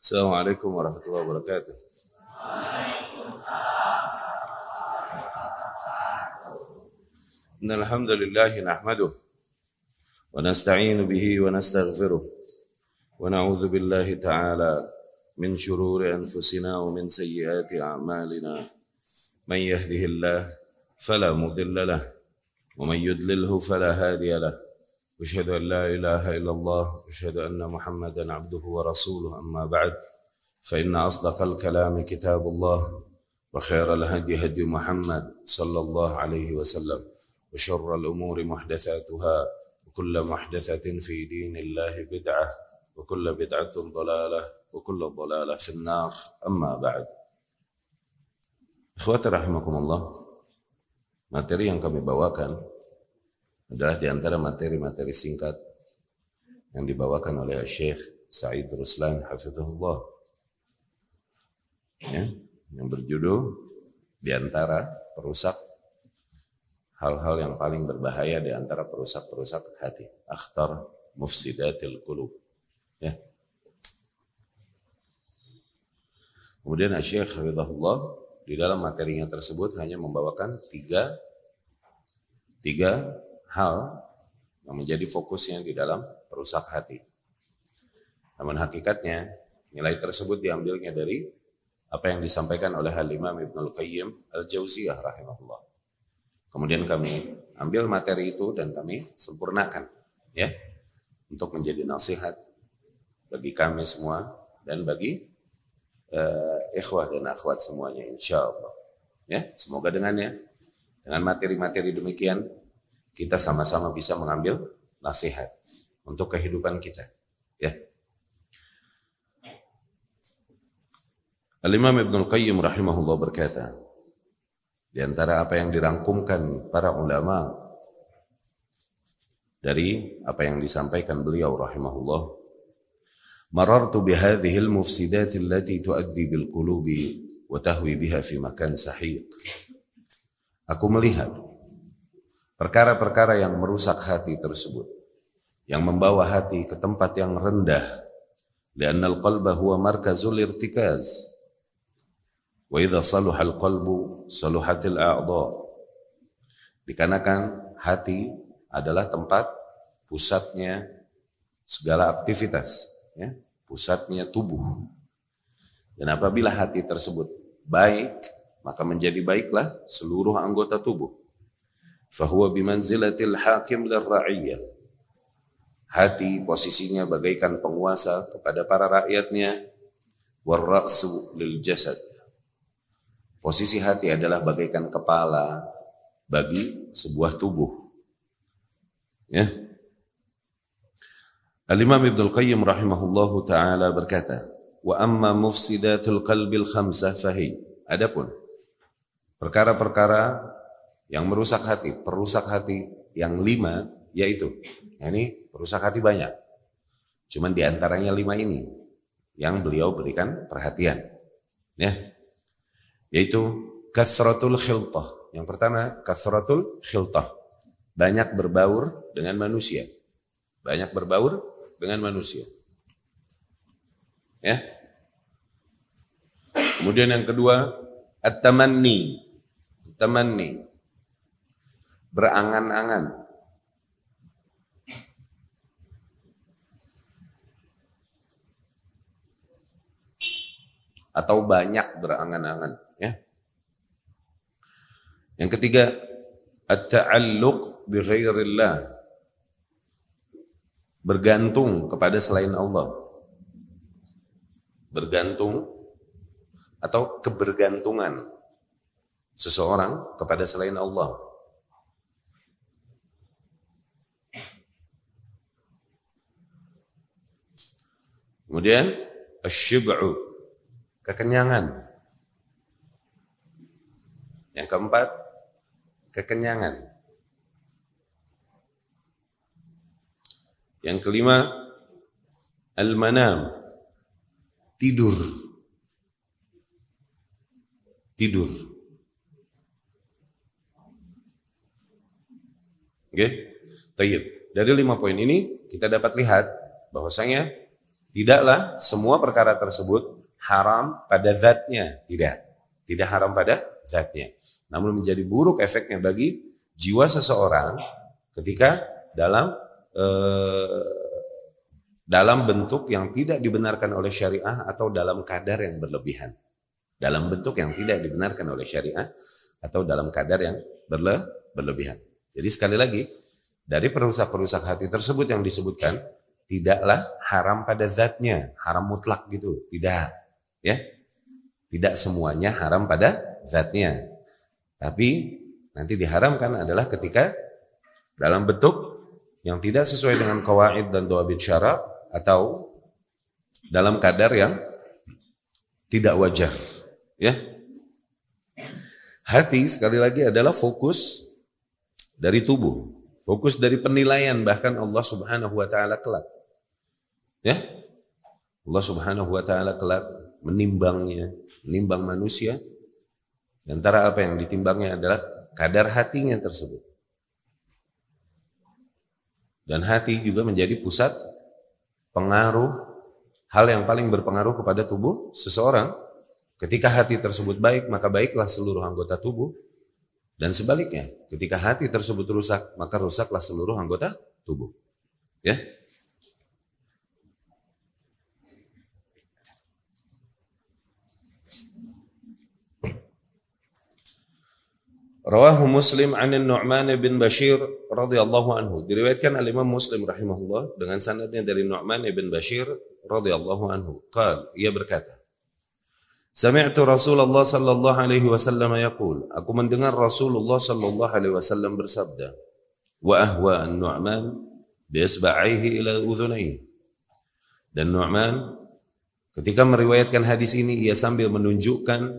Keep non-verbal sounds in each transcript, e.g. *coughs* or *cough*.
السلام عليكم ورحمة الله وبركاته. إن الحمد لله نحمده ونستعين به ونستغفره ونعوذ بالله تعالى من شرور أنفسنا ومن سيئات أعمالنا. من يهده الله فلا مضل له ومن يضلله فلا هادي له. أشهد أن لا إله إلا الله أشهد أن محمدا عبده ورسوله أما بعد فإن أصدق الكلام كتاب الله وخير الهدي هدي محمد صلى الله عليه وسلم وشر الأمور محدثاتها وكل محدثة في دين الله بدعة وكل بدعة ضلالة وكل ضلالة في النار أما بعد. إخواتي رحمكم الله materi yang kami bawakan adalah di antara materi-materi singkat yang dibawakan oleh Syekh Said Ruslan Hafizahullah. Ya, yang berjudul di antara perusak hal-hal yang paling berbahaya di antara perusak-perusak hati. Akhtar mufsidatil qulub. Ya. Kemudian Syekh Hafizahullah di dalam materinya tersebut hanya membawakan tiga tiga hal yang menjadi fokusnya di dalam perusak hati. Namun hakikatnya nilai tersebut diambilnya dari apa yang disampaikan oleh Al-Imam Ibnul Qayyim Al-Jauziyah rahimahullah. Kemudian kami ambil materi itu dan kami sempurnakan ya untuk menjadi nasihat bagi kami semua dan bagi uh, ikhwah dan akhwat semuanya insya Allah. Ya, semoga dengannya dengan materi-materi demikian kita sama-sama bisa mengambil nasihat untuk kehidupan kita. Ya. Al-Imam Ibn Qayyim rahimahullah berkata, di antara apa yang dirangkumkan para ulama dari apa yang disampaikan beliau rahimahullah, marartu bihadhihi al-mufsidat allati tuaddi bil qulubi wa tahwi biha fi makan sahiq. Aku melihat perkara-perkara yang merusak hati tersebut, yang membawa hati ke tempat yang rendah. Lianna al-qalba huwa markazul irtikaz. Wa idza saluha al-qalbu saluhatil a'dha. Dikarenakan hati adalah tempat pusatnya segala aktivitas, ya, pusatnya tubuh. Dan apabila hati tersebut baik, maka menjadi baiklah seluruh anggota tubuh. Fahuwa bimanzilatil hakim lirra'iyah. Hati posisinya bagaikan penguasa kepada para rakyatnya. Warra'su lil jasad. Posisi hati adalah bagaikan kepala bagi sebuah tubuh. Ya. Al-Imam Ibnu Qayyim rahimahullahu taala berkata, "Wa amma mufsidatul qalbil khamsah fahi." Adapun perkara-perkara yang merusak hati, perusak hati yang lima yaitu, nah ini perusak hati banyak. Cuman di antaranya lima ini yang beliau berikan perhatian. Ya, yaitu kasratul khiltah. Yang pertama kasratul khiltah. Banyak berbaur dengan manusia. Banyak berbaur dengan manusia. Ya. Kemudian yang kedua at-tamanni. Tamanni. Berangan-angan. Atau banyak berangan-angan. Ya. Yang ketiga, at-ta'alluq bi ghairillah. Bergantung kepada selain Allah. Bergantung atau kebergantungan seseorang kepada selain Allah. Kemudian asyib'u kekenyangan. Yang keempat, kekenyangan. Yang kelima, al-manam, tidur. Tidur. Oke, okay? Dari lima poin ini kita dapat lihat bahwasanya tidaklah semua perkara tersebut haram pada zatnya, tidak. Tidak haram pada zatnya. Namun menjadi buruk efeknya bagi jiwa seseorang ketika dalam eh, dalam bentuk yang tidak dibenarkan oleh syariah atau dalam kadar yang berlebihan. Dalam bentuk yang tidak dibenarkan oleh syariah atau dalam kadar yang berle berlebihan. Jadi sekali lagi, dari perusak-perusak hati tersebut yang disebutkan, tidaklah haram pada zatnya, haram mutlak gitu, tidak. Ya, tidak semuanya haram pada zatnya. Tapi nanti diharamkan adalah ketika dalam bentuk yang tidak sesuai dengan kawaid dan doa bicara atau dalam kadar yang tidak wajar. Ya. Hati sekali lagi adalah fokus dari tubuh. Fokus dari penilaian bahkan Allah Subhanahu wa taala kelak ya Allah Subhanahu wa taala kelak menimbangnya menimbang manusia antara apa yang ditimbangnya adalah kadar hatinya tersebut dan hati juga menjadi pusat pengaruh hal yang paling berpengaruh kepada tubuh seseorang. Ketika hati tersebut baik, maka baiklah seluruh anggota tubuh. Dan sebaliknya, ketika hati tersebut rusak, maka rusaklah seluruh anggota tubuh. Ya. Rawahu Muslim an Nu'man bin Bashir radhiyallahu anhu. Diriwayatkan oleh Imam Muslim rahimahullah dengan sanadnya dari Nu'man bin Bashir radhiyallahu anhu. Qal, ia berkata, Sami'tu Rasulullah sallallahu alaihi wasallam yaqul, aku mendengar Rasulullah sallallahu alaihi wasallam bersabda, wa ahwa an-Nu'man bi isba'ihi ila udhunayhi. Dan Nu'man ketika meriwayatkan hadis ini ia sambil menunjukkan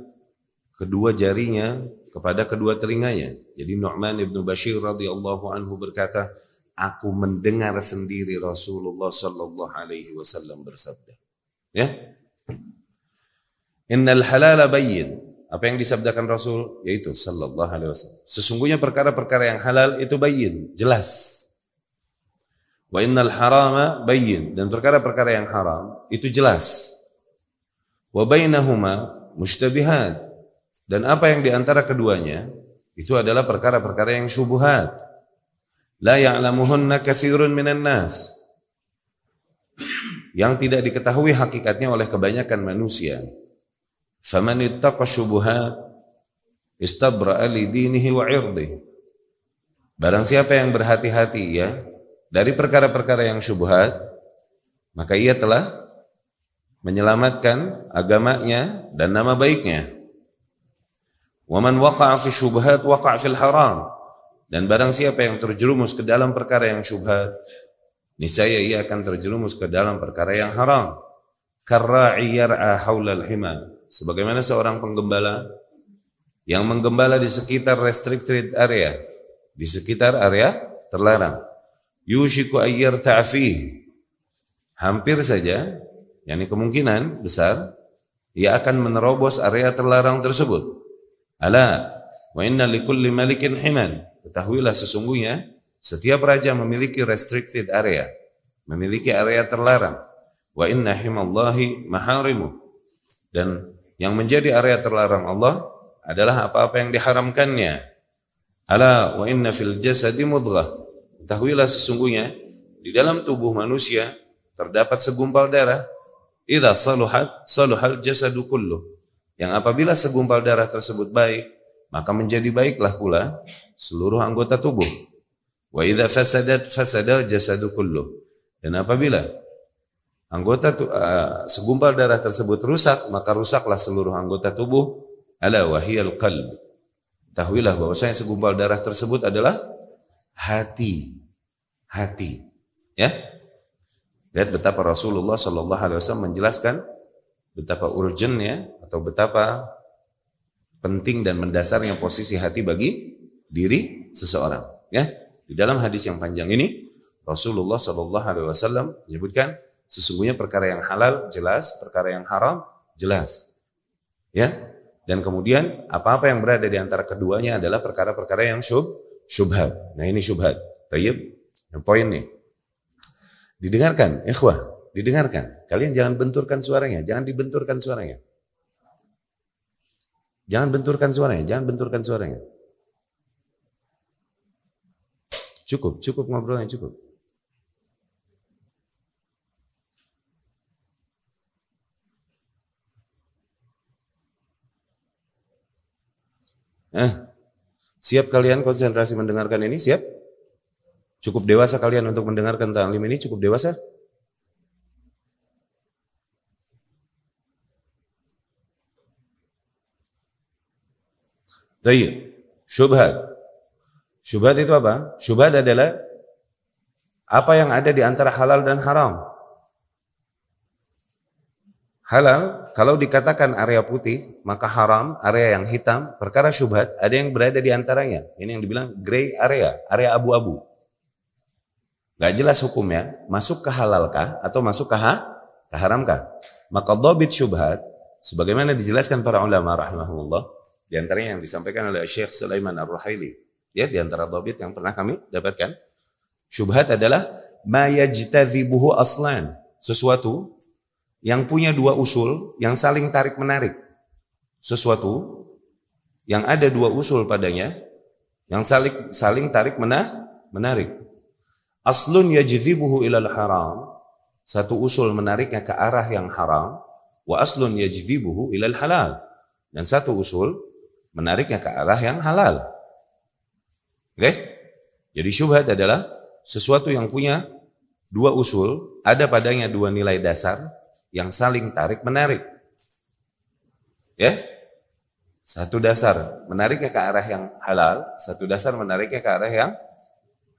kedua jarinya kepada kedua telinganya. Jadi Nu'man ibnu Bashir radhiyallahu anhu berkata, aku mendengar sendiri Rasulullah sallallahu alaihi wasallam bersabda. Ya. Innal halala bayyin. Apa yang disabdakan Rasul yaitu sallallahu alaihi wasallam. Sesungguhnya perkara-perkara yang halal itu bayyin, jelas. Wa innal harama bayyin dan perkara-perkara yang haram itu jelas. Wa bainahuma mushtabihat dan apa yang di antara keduanya itu adalah perkara-perkara yang syubuhat. La ya'lamuhunna katsirun minan nas. Yang tidak diketahui hakikatnya oleh kebanyakan manusia. Faman ittaqa syubuhat istabra'a li dinihi wa. Barang siapa yang berhati-hati ya dari perkara-perkara yang syubhat, maka ia telah menyelamatkan agamanya dan nama baiknya. Waman waqa'a fi syubhat waqa'a fil haram. Dan barang siapa yang terjerumus ke dalam perkara yang syubhat, niscaya ia akan terjerumus ke dalam perkara yang haram. Karra'i yar'a haulal hima. Sebagaimana seorang penggembala yang menggembala di sekitar restricted area, di sekitar area terlarang. Yushiku ayyar ta'fih. Hampir saja, yakni kemungkinan besar, ia akan menerobos area terlarang tersebut. Ala wa inna likulli malikin himan. Ketahuilah sesungguhnya setiap raja memiliki restricted area, memiliki area terlarang. Wa inna himallahi maharimu. Dan yang menjadi area terlarang Allah adalah apa-apa yang diharamkannya. Ala wa inna fil jasadi mudghah. Ketahuilah sesungguhnya di dalam tubuh manusia terdapat segumpal darah. Idza saluhat saluhal jasadu kulluh yang apabila segumpal darah tersebut baik, maka menjadi baiklah pula seluruh anggota tubuh. Wa idza fasadat fasada jasadu kullu. Dan apabila anggota tu, uh, segumpal darah tersebut rusak, maka rusaklah seluruh anggota tubuh. Ala wahiyal qalb. Tahuilah bahwasanya segumpal darah tersebut adalah hati. Hati. Ya. Lihat betapa Rasulullah Shallallahu alaihi wasallam menjelaskan betapa urgentnya atau betapa penting dan mendasarnya posisi hati bagi diri seseorang. Ya, di dalam hadis yang panjang ini Rasulullah Shallallahu Alaihi Wasallam menyebutkan sesungguhnya perkara yang halal jelas, perkara yang haram jelas. Ya, dan kemudian apa-apa yang berada di antara keduanya adalah perkara-perkara yang syub, syubhat. Nah ini syubhat. Tayyib, yang poin nih. Didengarkan, ikhwah. didengarkan. Kalian jangan benturkan suaranya, jangan dibenturkan suaranya. Jangan benturkan suaranya, jangan benturkan suaranya. Cukup, cukup ngobrolnya cukup. Eh, siap kalian konsentrasi mendengarkan ini? Siap? Cukup dewasa kalian untuk mendengarkan ta'lim ini? Cukup dewasa? Baik. Syubhat. Syubhat itu apa? Syubhat adalah apa yang ada di antara halal dan haram. Halal, kalau dikatakan area putih, maka haram, area yang hitam, perkara syubhat, ada yang berada di antaranya. Ini yang dibilang gray area, area abu-abu. Gak jelas hukumnya, masuk ke halalkah atau masuk ke, ha? ke haramkah. Maka dobit syubhat, sebagaimana dijelaskan para ulama rahimahullah, di antaranya yang disampaikan oleh Syekh Sulaiman Ar-Ruhaili. Ya, di antara dobit yang pernah kami dapatkan. Syubhat adalah ma yajtadhibuhu aslan. Sesuatu yang punya dua usul yang saling tarik menarik. Sesuatu yang ada dua usul padanya yang saling saling tarik menah, menarik. Aslun yajzibuhu ilal haram. Satu usul menariknya ke arah yang haram. Wa aslun yajzibuhu ilal halal. Dan satu usul menariknya ke arah yang halal. Oke? Okay? Jadi syubhat adalah sesuatu yang punya dua usul, ada padanya dua nilai dasar, yang saling tarik menarik. Ya? Satu dasar menariknya ke arah yang halal, satu dasar menariknya ke arah yang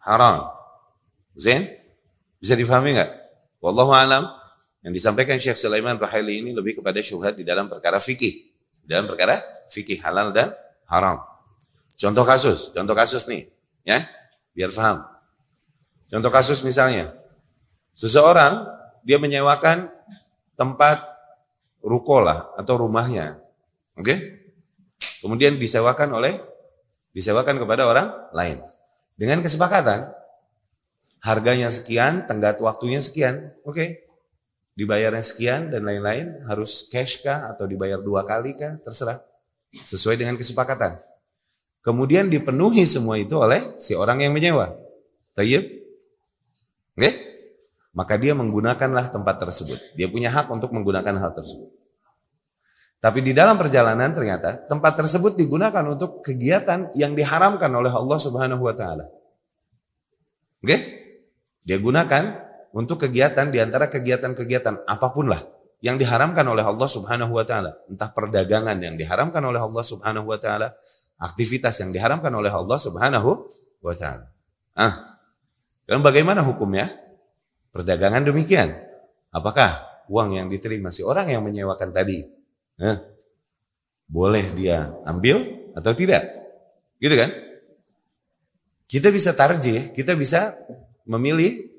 haram. Zain? Bisa difahami nggak? Wallahu alam. Yang disampaikan Syekh Sulaiman Rahili ini lebih kepada syubhat di dalam perkara fikih. Dalam perkara fikih halal dan haram. Contoh kasus, contoh kasus nih, ya, biar paham. Contoh kasus misalnya, seseorang dia menyewakan tempat ruko lah atau rumahnya. Oke? Okay? Kemudian disewakan oleh disewakan kepada orang lain. Dengan kesepakatan harganya sekian, tenggat waktunya sekian. Oke. Okay? Dibayarnya sekian dan lain-lain, harus cash kah atau dibayar dua kali kah, terserah. Sesuai dengan kesepakatan. Kemudian dipenuhi semua itu oleh si orang yang menyewa. Tayyib? Oke? Okay? maka dia menggunakanlah tempat tersebut. Dia punya hak untuk menggunakan hal tersebut. Tapi di dalam perjalanan ternyata tempat tersebut digunakan untuk kegiatan yang diharamkan oleh Allah Subhanahu wa taala. Oke? Dia gunakan untuk kegiatan di antara kegiatan-kegiatan apa pun lah yang diharamkan oleh Allah Subhanahu wa taala, entah perdagangan yang diharamkan oleh Allah Subhanahu wa taala, aktivitas yang diharamkan oleh Allah Subhanahu wa taala. Ah. Dan bagaimana hukumnya? Perdagangan demikian. Apakah uang yang diterima si orang yang menyewakan tadi eh, boleh dia ambil atau tidak? Gitu kan? Kita bisa tarjih, kita bisa memilih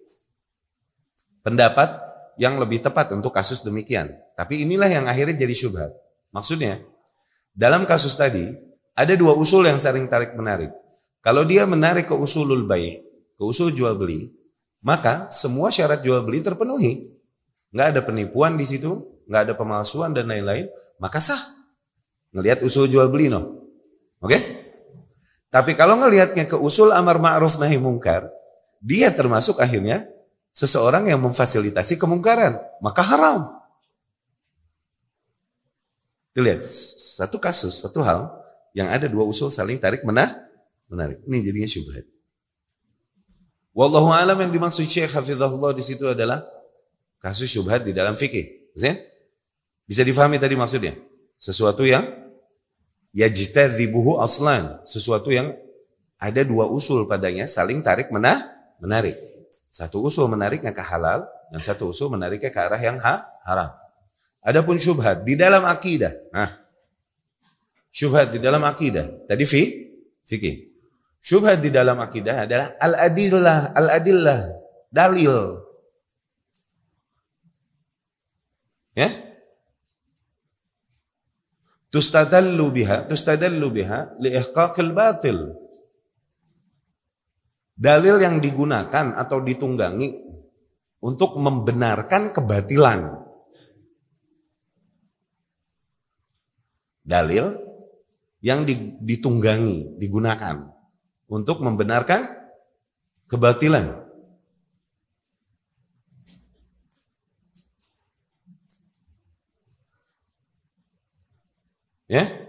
pendapat yang lebih tepat untuk kasus demikian. Tapi inilah yang akhirnya jadi syubhat. Maksudnya, dalam kasus tadi, ada dua usul yang saling tarik menarik. Kalau dia menarik ke usulul baik, ke usul jual beli, maka semua syarat jual beli terpenuhi. Nggak ada penipuan di situ, nggak ada pemalsuan dan lain-lain, maka sah. Ngelihat usul jual beli no. Oke? Okay? Tapi kalau ngelihatnya ke usul amar ma'ruf nahi mungkar, dia termasuk akhirnya seseorang yang memfasilitasi kemungkaran, maka haram. Tuh lihat, satu kasus, satu hal yang ada dua usul saling tarik menah, menarik. Ini jadinya syubhat. Wallahu alam yang dimaksud Syekh Hafizahullah di situ adalah kasus syubhat di dalam fikih. Bisa difahami tadi maksudnya? Sesuatu yang yajtadhibuhu aslan, sesuatu yang ada dua usul padanya saling tarik menah, menarik. Satu usul menariknya ke halal dan satu usul menariknya ke arah yang ha, haram. Adapun syubhat di dalam akidah. Nah, syubhat di dalam akidah. Tadi fi fikih. Syubhat di dalam akidah adalah al-adillah, al-adillah, dalil. Ya? Tustadallu biha, tustadallu biha li ihqaqil batil. Dalil yang digunakan atau ditunggangi untuk membenarkan kebatilan. Dalil yang ditunggangi, digunakan untuk membenarkan kebatilan. Ya?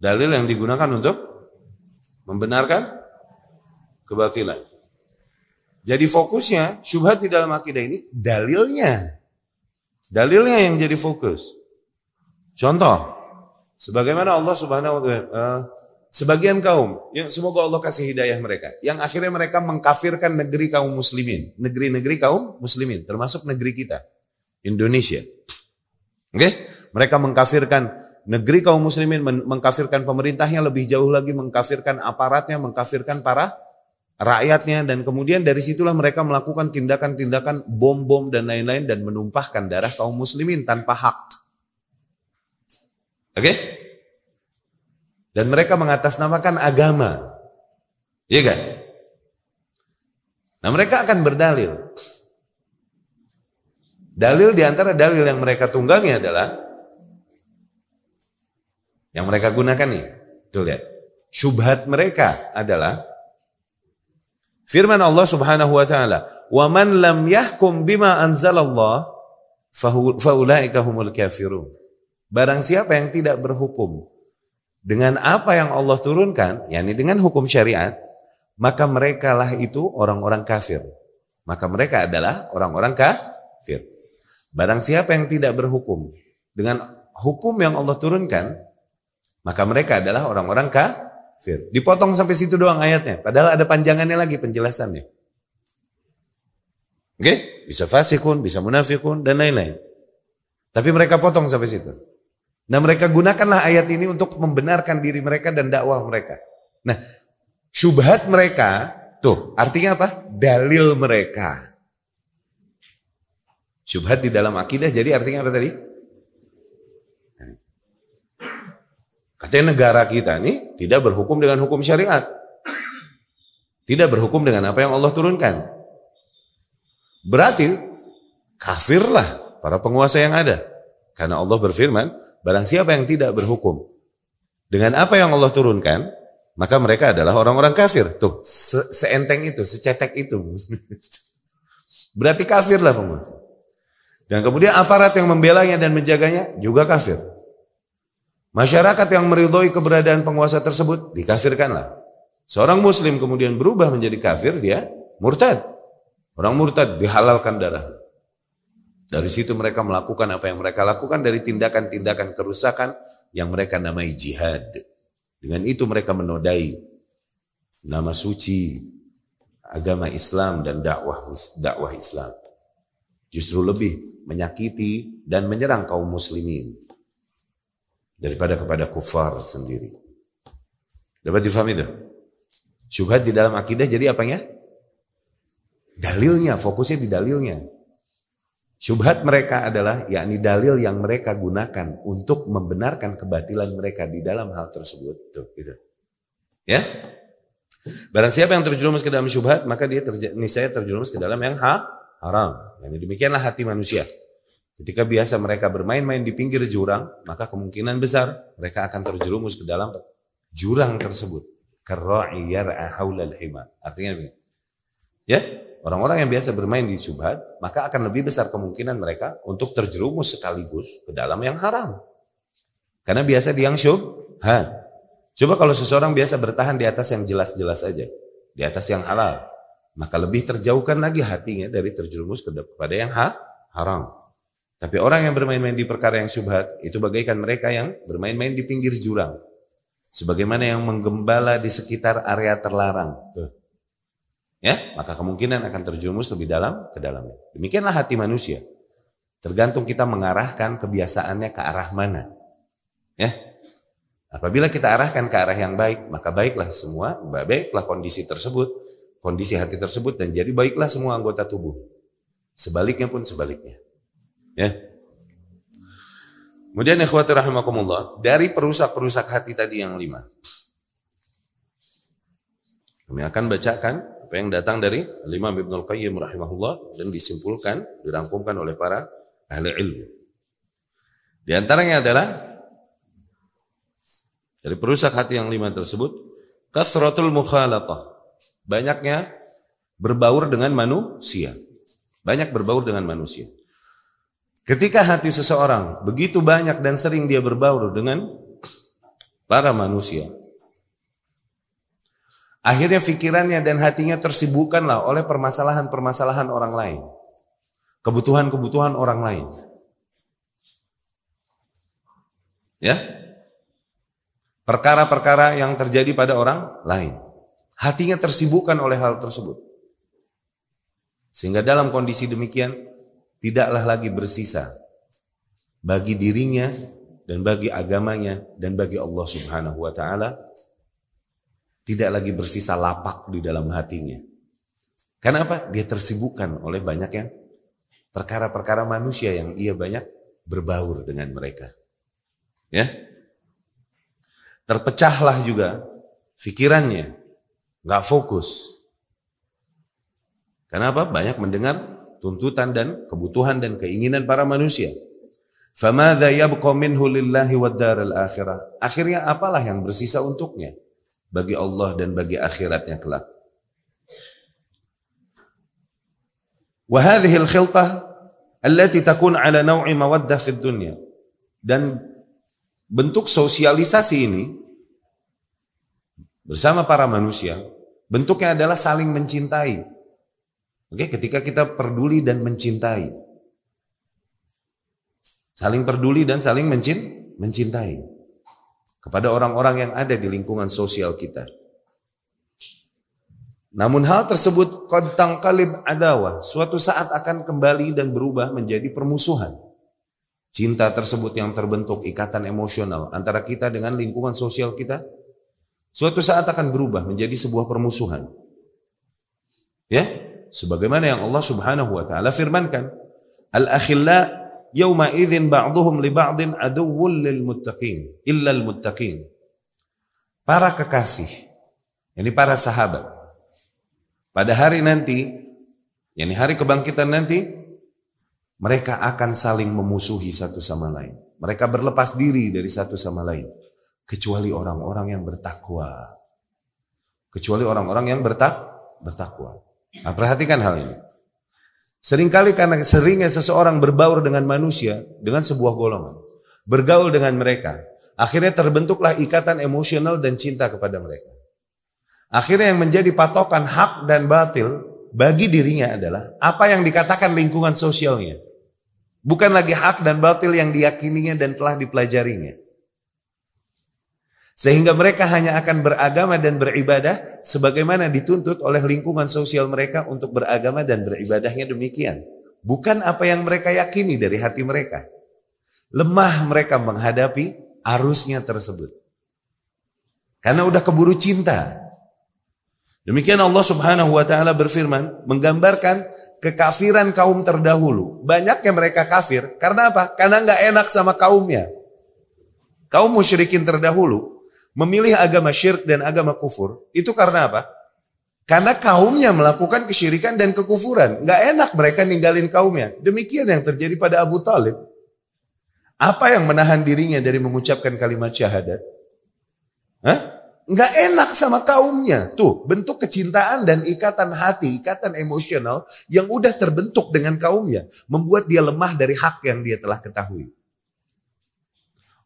Dalil yang digunakan untuk membenarkan kebatilan. Jadi fokusnya syubhat di dalam akidah ini dalilnya. Dalilnya yang jadi fokus. Contoh, sebagaimana Allah Subhanahu wa taala uh, sebagian kaum yang semoga Allah kasih hidayah mereka yang akhirnya mereka mengkafirkan negeri kaum muslimin, negeri-negeri kaum muslimin termasuk negeri kita Indonesia. Oke? Okay? Mereka mengkafirkan negeri kaum muslimin mengkafirkan pemerintahnya lebih jauh lagi mengkafirkan aparatnya, mengkafirkan para rakyatnya dan kemudian dari situlah mereka melakukan tindakan-tindakan bom-bom dan lain-lain dan menumpahkan darah kaum muslimin tanpa hak. Oke? Okay? Dan mereka mengatasnamakan agama. Iya kan? Nah mereka akan berdalil. Dalil di antara dalil yang mereka tunggangi adalah yang mereka gunakan nih. Tuh lihat. Syubhat mereka adalah firman Allah Subhanahu wa taala, "Wa man lam yahkum bima anzalallah faulaika humul kafirun." Barang siapa yang tidak berhukum dengan apa yang Allah turunkan, yakni dengan hukum syariat, maka mereka lah itu orang-orang kafir. Maka mereka adalah orang-orang kafir. Barang siapa yang tidak berhukum dengan hukum yang Allah turunkan, maka mereka adalah orang-orang kafir. Dipotong sampai situ doang ayatnya. Padahal ada panjangannya lagi penjelasannya. Oke? Okay? Bisa fasikun, bisa munafikun, dan lain-lain. Tapi mereka potong sampai situ. Nah mereka gunakanlah ayat ini untuk membenarkan diri mereka dan dakwah mereka. Nah syubhat mereka, tuh artinya apa? Dalil mereka. Syubhat di dalam akidah jadi artinya apa tadi? Katanya negara kita ini tidak berhukum dengan hukum syariat. Tidak berhukum dengan apa yang Allah turunkan. Berarti kafirlah para penguasa yang ada. Karena Allah berfirman, barang siapa yang tidak berhukum dengan apa yang Allah turunkan, maka mereka adalah orang-orang kafir. Tuh, se seenteng itu, secetek itu. *laughs* Berarti kafirlah penguasa. Dan kemudian aparat yang membelanya dan menjaganya juga kafir. Masyarakat yang meridhoi keberadaan penguasa tersebut dikafirkanlah. Seorang muslim kemudian berubah menjadi kafir, dia murtad. Orang murtad dihalalkan darah. Dari situ mereka melakukan apa yang mereka lakukan dari tindakan-tindakan kerusakan yang mereka namai jihad. Dengan itu mereka menodai nama suci agama Islam dan dakwah dakwah Islam. Justru lebih menyakiti dan menyerang kaum muslimin daripada kepada kufar sendiri. Dapat difahami itu? Syubhat di dalam akidah jadi apanya? Dalilnya, fokusnya di dalilnya. Syubhat mereka adalah yakni dalil yang mereka gunakan untuk membenarkan kebatilan mereka di dalam hal tersebut. Tuh, gitu. Ya? Barang siapa yang terjerumus ke dalam syubhat, maka dia niscaya terjerumus ke dalam yang ha haram. Yani demikianlah hati manusia. Ketika biasa mereka bermain-main di pinggir jurang, maka kemungkinan besar mereka akan terjerumus ke dalam jurang tersebut. Artinya begini. Ya, orang-orang yang biasa bermain di subhat, maka akan lebih besar kemungkinan mereka untuk terjerumus sekaligus ke dalam yang haram. Karena biasa di yang syubhat. Coba kalau seseorang biasa bertahan di atas yang jelas-jelas aja, di atas yang halal, maka lebih terjauhkan lagi hatinya dari terjerumus kepada yang ha haram. Tapi orang yang bermain-main di perkara yang syubhat itu bagaikan mereka yang bermain-main di pinggir jurang. Sebagaimana yang menggembala di sekitar area terlarang. Tuh. Ya, maka kemungkinan akan terjerumus lebih dalam ke dalamnya. Demikianlah hati manusia. Tergantung kita mengarahkan kebiasaannya ke arah mana. Ya. Apabila kita arahkan ke arah yang baik, maka baiklah semua, baiklah kondisi tersebut, kondisi hati tersebut dan jadi baiklah semua anggota tubuh. Sebaliknya pun sebaliknya. Ya. Kemudian ikhwati rahimakumullah, dari perusak-perusak hati tadi yang lima. Kami akan bacakan apa yang datang dari Imam Ibnu Qayyim rahimahullah dan disimpulkan, dirangkumkan oleh para ahli ilmu. Di antaranya adalah dari perusak hati yang lima tersebut, kasratul mukhalatah. Banyaknya berbaur dengan manusia. Banyak berbaur dengan manusia. Ketika hati seseorang begitu banyak dan sering dia berbaur dengan para manusia, akhirnya pikirannya dan hatinya tersibukkanlah oleh permasalahan-permasalahan orang lain, kebutuhan-kebutuhan orang lain. Ya, perkara-perkara yang terjadi pada orang lain, hatinya tersibukkan oleh hal tersebut, sehingga dalam kondisi demikian tidaklah lagi bersisa bagi dirinya dan bagi agamanya dan bagi Allah Subhanahu wa taala tidak lagi bersisa lapak di dalam hatinya. Kenapa? Dia tersibukkan oleh banyak yang perkara-perkara manusia yang ia banyak berbaur dengan mereka. Ya. Terpecahlah juga pikirannya, nggak fokus. Kenapa? Banyak mendengar tuntutan dan kebutuhan dan keinginan para manusia. Famadha yabqa minhu lillahi wad daral akhirah. Akhirnya apalah yang bersisa untuknya bagi Allah dan bagi akhiratnya kelak. Wa hadhihi al-khiltah allati takun ala naw'i mawaddah fid dunya. Dan bentuk sosialisasi ini bersama para manusia bentuknya adalah saling mencintai Oke, ketika kita peduli dan mencintai. Saling peduli dan saling mencin, mencintai. Kepada orang-orang yang ada di lingkungan sosial kita. Namun hal tersebut kontang kalib adawa. Suatu saat akan kembali dan berubah menjadi permusuhan. Cinta tersebut yang terbentuk ikatan emosional antara kita dengan lingkungan sosial kita. Suatu saat akan berubah menjadi sebuah permusuhan. Ya, sebagaimana yang Allah Subhanahu wa taala firmankan al-akhilla yauma idzin ba'dhum li ba'din aduwwul lil muttaqin illa al muttaqin. Para kekasih ini para sahabat pada hari nanti yakni hari kebangkitan nanti mereka akan saling memusuhi satu sama lain. Mereka berlepas diri dari satu sama lain kecuali orang-orang yang bertakwa. Kecuali orang-orang yang bertak bertakwa Nah, perhatikan hal ini. Seringkali karena seringnya seseorang berbaur dengan manusia dengan sebuah golongan, bergaul dengan mereka, akhirnya terbentuklah ikatan emosional dan cinta kepada mereka. Akhirnya yang menjadi patokan hak dan batil bagi dirinya adalah apa yang dikatakan lingkungan sosialnya. Bukan lagi hak dan batil yang diyakininya dan telah dipelajarinya. Sehingga mereka hanya akan beragama dan beribadah sebagaimana dituntut oleh lingkungan sosial mereka untuk beragama dan beribadahnya demikian. Bukan apa yang mereka yakini dari hati mereka. Lemah mereka menghadapi arusnya tersebut. Karena udah keburu cinta. Demikian Allah subhanahu wa ta'ala berfirman menggambarkan kekafiran kaum terdahulu. Banyaknya mereka kafir. Karena apa? Karena nggak enak sama kaumnya. Kaum musyrikin terdahulu memilih agama syirik dan agama kufur, itu karena apa? Karena kaumnya melakukan kesyirikan dan kekufuran. Nggak enak mereka ninggalin kaumnya. Demikian yang terjadi pada Abu Talib. Apa yang menahan dirinya dari mengucapkan kalimat syahadat? Hah? Nggak enak sama kaumnya. Tuh, bentuk kecintaan dan ikatan hati, ikatan emosional yang udah terbentuk dengan kaumnya. Membuat dia lemah dari hak yang dia telah ketahui.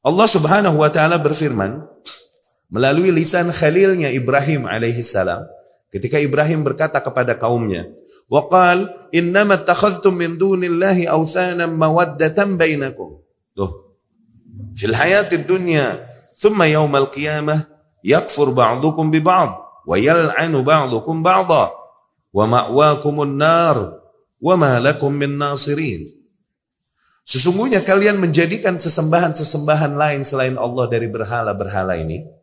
Allah subhanahu wa ta'ala berfirman, melalui lisan khalilnya Ibrahim alaihi salam ketika Ibrahim berkata kepada kaumnya waqal innama takhadhtum min dunillahi awthanan mawaddatan bainakum. Tuh. Fil hayatid dunya thumma yawmal qiyamah yakfur ba'dukum bi ba'd wa yal'anu ba'dukum ba'dha wa ma'wakumun nar wa ma lakum min nasirin. Sesungguhnya kalian menjadikan sesembahan-sesembahan lain selain Allah dari berhala-berhala ini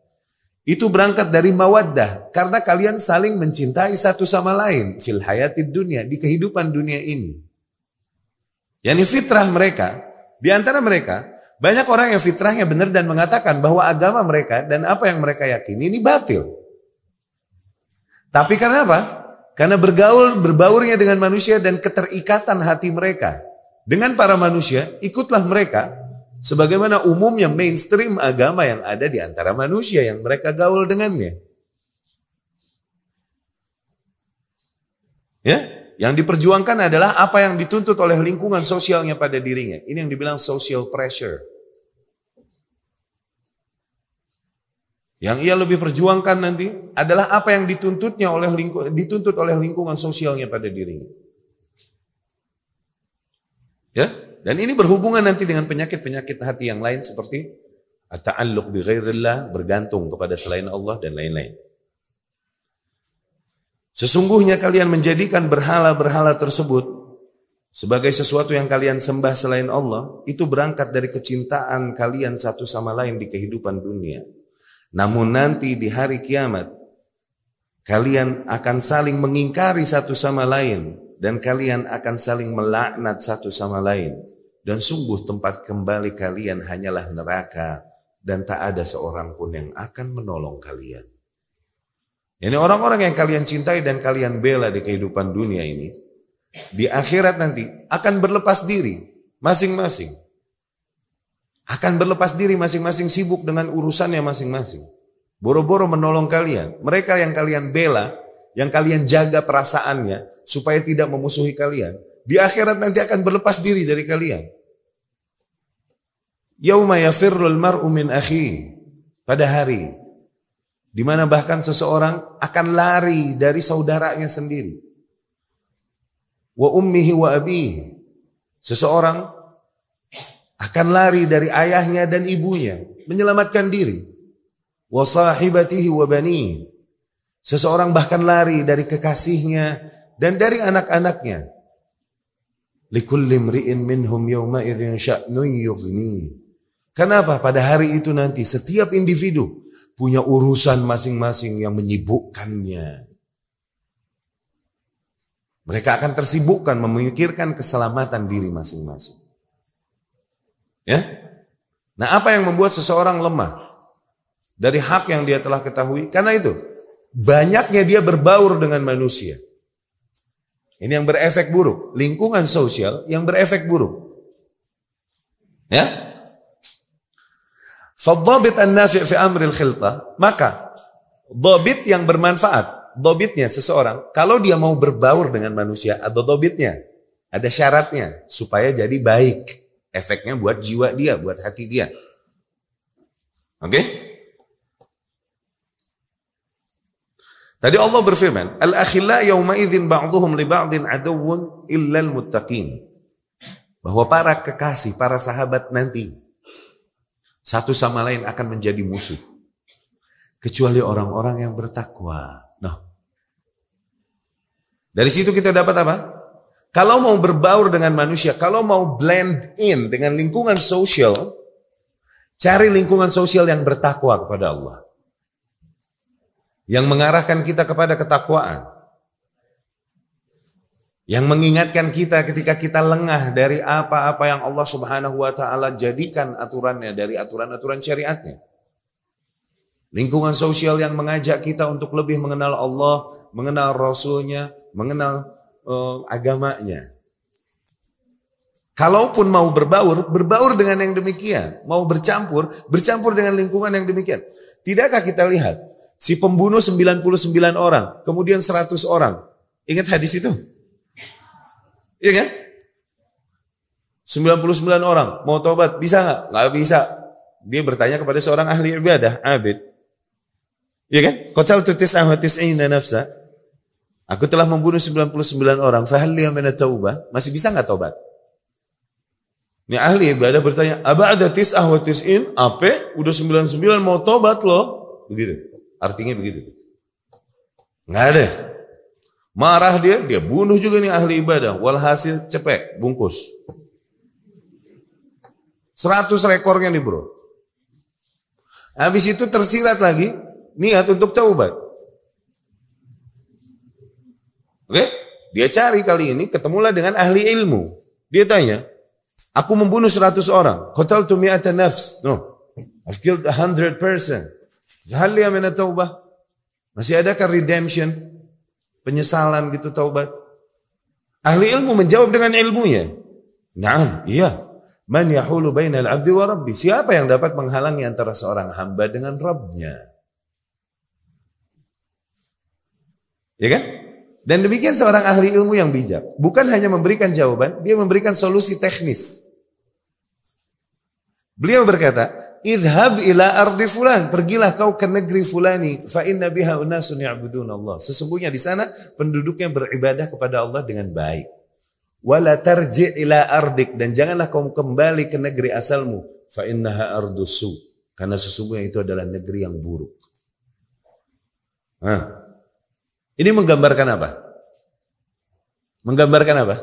itu berangkat dari mawaddah karena kalian saling mencintai satu sama lain fil hayatid dunia di kehidupan dunia ini. Yani fitrah mereka di antara mereka Banyak orang yang fitrahnya benar dan mengatakan bahwa agama mereka dan apa yang mereka yakini ini batil. Tapi karena apa? Karena bergaul, berbaurnya dengan manusia dan keterikatan hati mereka dengan para manusia, ikutlah mereka sebagaimana umumnya mainstream agama yang ada di antara manusia yang mereka gaul dengannya. Ya, yang diperjuangkan adalah apa yang dituntut oleh lingkungan sosialnya pada dirinya. Ini yang dibilang social pressure. Yang ia lebih perjuangkan nanti adalah apa yang dituntutnya oleh lingkungan, dituntut oleh lingkungan sosialnya pada dirinya. Ya, dan ini berhubungan nanti dengan penyakit-penyakit hati yang lain seperti at-ta'alluq bi ghairillah, bergantung kepada selain Allah dan lain-lain. Sesungguhnya kalian menjadikan berhala-berhala tersebut sebagai sesuatu yang kalian sembah selain Allah, itu berangkat dari kecintaan kalian satu sama lain di kehidupan dunia. Namun nanti di hari kiamat, kalian akan saling mengingkari satu sama lain dan kalian akan saling melaknat satu sama lain. Dan sungguh tempat kembali kalian hanyalah neraka dan tak ada seorang pun yang akan menolong kalian. Ini orang-orang yang kalian cintai dan kalian bela di kehidupan dunia ini, di akhirat nanti akan berlepas diri masing-masing akan berlepas diri masing-masing sibuk dengan urusannya masing-masing. Boro-boro menolong kalian. Mereka yang kalian bela, yang kalian jaga perasaannya supaya tidak memusuhi kalian. Di akhirat nanti akan berlepas diri dari kalian. Yauma yafirrul mar'u min akhi. Pada hari di mana bahkan seseorang akan lari dari saudaranya sendiri. Wa ummihi wa abihi. Seseorang akan lari dari ayahnya dan ibunya, menyelamatkan diri. Wa sahibatihi wa bani. Seseorang bahkan lari dari kekasihnya dan dari anak-anaknya. Minhum. Kenapa? Pada hari itu nanti setiap individu punya urusan masing-masing yang menyibukkannya. Mereka akan tersibukkan memikirkan keselamatan diri masing-masing. Ya. Nah, apa yang membuat seseorang lemah dari hak yang dia telah ketahui? Karena itu, banyaknya dia berbaur dengan manusia. Ini yang berefek buruk, lingkungan sosial yang berefek buruk. Ya. Fadhabit an-nafi' fi amril khilta, maka dhabit yang bermanfaat, dhabitnya seseorang kalau dia mau berbaur dengan manusia ada dhabitnya, ada syaratnya supaya jadi baik. Efeknya buat jiwa dia, buat hati dia. Oke? Okay? Tadi Allah berfirman, Al-akhilla yawma idzin ba'duhum li ba'din aduwwun illa al-muttaqin. Bahwa para kekasih, para sahabat nanti satu sama lain akan menjadi musuh. Kecuali orang-orang yang bertakwa. Nah. Dari situ kita dapat apa? Kalau mau berbaur dengan manusia, kalau mau blend in dengan lingkungan sosial, cari lingkungan sosial yang bertakwa kepada Allah. Yang mengarahkan kita kepada ketakwaan. Yang mengingatkan kita ketika kita lengah dari apa-apa yang Allah Subhanahu wa taala jadikan aturannya dari aturan-aturan syariatnya. Lingkungan sosial yang mengajak kita untuk lebih mengenal Allah, mengenal Rasulnya, mengenal uh, agamanya. Kalaupun mau berbaur, berbaur dengan yang demikian. Mau bercampur, bercampur dengan lingkungan yang demikian. Tidakkah kita lihat, si pembunuh 99 orang, kemudian 100 orang. Ingat hadis itu? Iya kan? 99 orang, mau tobat, bisa nggak? Nggak bisa. Dia bertanya kepada seorang ahli ibadah, abid. Iya kan? Qatal tutis ahwatis nafsa. Aku telah membunuh 99 orang. Fahal liya taubah? Masih bisa nggak tobat? Ini ahli ibadah bertanya, Aba ada tis'ah wa? Apa? Udah 99 mau tobat loh. Begitu. Artinya begitu. Nggak ada. Marah dia, dia bunuh juga nih ahli ibadah. Walhasil cepek, bungkus. 100 rekornya nih bro. Habis itu tersirat lagi, niat untuk taubat. Oke? Dia cari kali ini ketemulah dengan ahli ilmu. Dia tanya, Aku membunuh 100 orang. Qataltu mi'ata nafs. No. I've killed a hundred person. Hal ya min taubah. Masih adakah redemption? Penyesalan gitu taubat? Ahli ilmu menjawab dengan ilmunya. Naam, iya. Man yahulu bainal abdi wa rabbi. Siapa yang dapat menghalangi antara seorang hamba dengan Rabbnya? Ya kan? Dan demikian seorang ahli ilmu yang bijak. Bukan hanya memberikan jawaban, dia memberikan solusi teknis. Beliau berkata, idhab ila ardi fulan, pergilah kau ke negeri fulani, fa inna biha unasun ya'budun Allah. Sesungguhnya di sana penduduknya beribadah kepada Allah dengan baik. Wala tarji ila ardik dan janganlah kau kembali ke negeri asalmu, fa innaha ardusu. Karena sesungguhnya itu adalah negeri yang buruk. Nah, ini menggambarkan apa? Menggambarkan apa?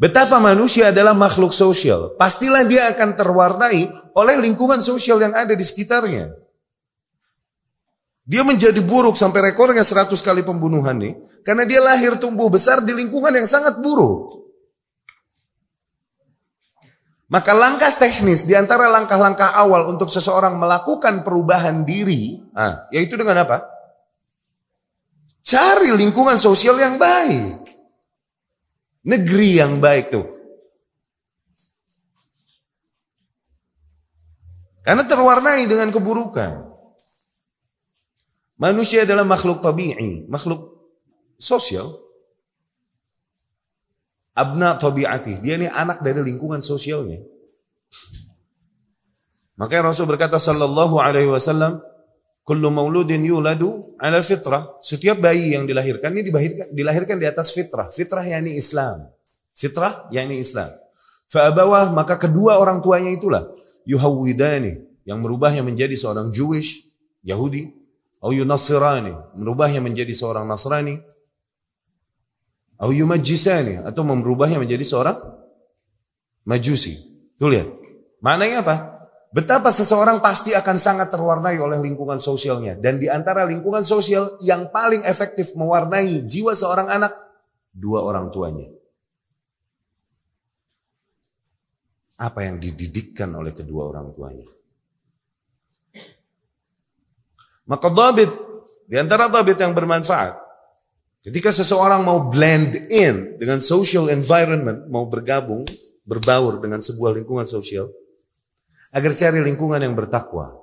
Betapa manusia adalah makhluk sosial. Pastilah dia akan terwarnai oleh lingkungan sosial yang ada di sekitarnya. Dia menjadi buruk sampai rekornya 100 kali pembunuhan nih. Karena dia lahir tumbuh besar di lingkungan yang sangat buruk. Maka langkah teknis di antara langkah-langkah awal untuk seseorang melakukan perubahan diri, ah, yaitu dengan apa? Cari lingkungan sosial yang baik. Negeri yang baik tuh. Karena terwarnai dengan keburukan. Manusia adalah makhluk tabi'i, makhluk sosial. Abna tabi'ati, dia ini anak dari lingkungan sosialnya. Makanya Rasul berkata sallallahu alaihi wasallam, Kullu mauludin yuladu ala fitrah. Setiap bayi yang dilahirkan ini dilahirkan, dilahirkan di atas fitrah. Fitrah yakni Islam. Fitrah yakni Islam. Fa'abawah maka kedua orang tuanya itulah yuhawwidani yang merubahnya menjadi seorang Jewish, Yahudi, atau yunasirani, merubahnya menjadi seorang Nasrani, atau yumajjisani atau merubahnya menjadi seorang Majusi. Tuh lihat. Maknanya apa? Betapa seseorang pasti akan sangat terwarnai oleh lingkungan sosialnya. Dan di antara lingkungan sosial yang paling efektif mewarnai jiwa seorang anak, dua orang tuanya. Apa yang dididikkan oleh kedua orang tuanya. Maka dabit, di antara dabit yang bermanfaat, ketika seseorang mau blend in dengan social environment, mau bergabung, berbaur dengan sebuah lingkungan sosial, agar cari lingkungan yang bertakwa.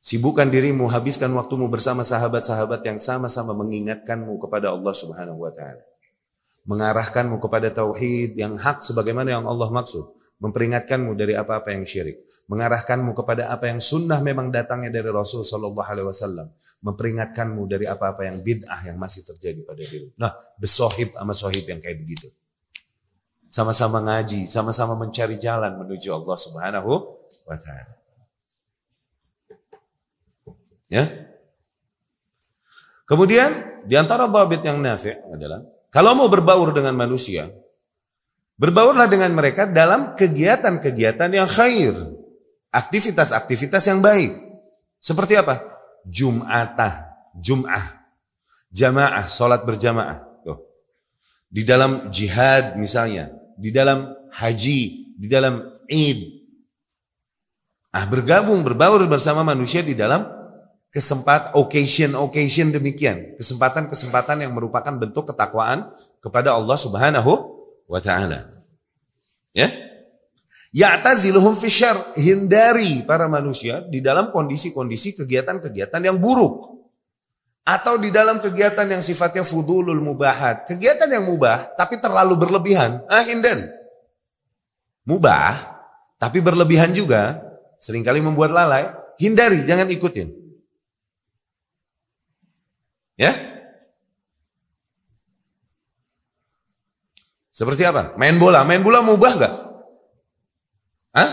Sibukkan dirimu, habiskan waktumu bersama sahabat-sahabat yang sama-sama mengingatkanmu kepada Allah Subhanahu wa taala. Mengarahkanmu kepada tauhid yang hak sebagaimana yang Allah maksud, memperingatkanmu dari apa-apa yang syirik, mengarahkanmu kepada apa yang sunnah memang datangnya dari Rasul sallallahu alaihi wasallam, memperingatkanmu dari apa-apa yang bid'ah yang masih terjadi pada diri. Nah, besohib sama sohib yang kayak begitu sama-sama ngaji, sama-sama mencari jalan menuju Allah Subhanahu wa taala. Ya. Kemudian di antara dhabit yang nafi' adalah kalau mau berbaur dengan manusia, berbaurlah dengan mereka dalam kegiatan-kegiatan yang khair, aktivitas-aktivitas yang baik. Seperti apa? Jum'atah, Jum'ah, jamaah, salat berjamaah. Tuh. Di dalam jihad misalnya, di dalam haji, di dalam Id. Ah, bergabung, berbaur bersama manusia di dalam kesempatan occasion-occasion demikian, kesempatan-kesempatan yang merupakan bentuk ketakwaan kepada Allah Subhanahu wa taala. Ya? Ya'taziluhum fisyar, hindari para manusia di dalam kondisi-kondisi kegiatan-kegiatan yang buruk atau di dalam kegiatan yang sifatnya fudulul mubahat. Kegiatan yang mubah tapi terlalu berlebihan. Ah hinden. Mubah tapi berlebihan juga. Seringkali membuat lalai. Hindari, jangan ikutin. Ya? Seperti apa? Main bola. Main bola mubah gak? Hah?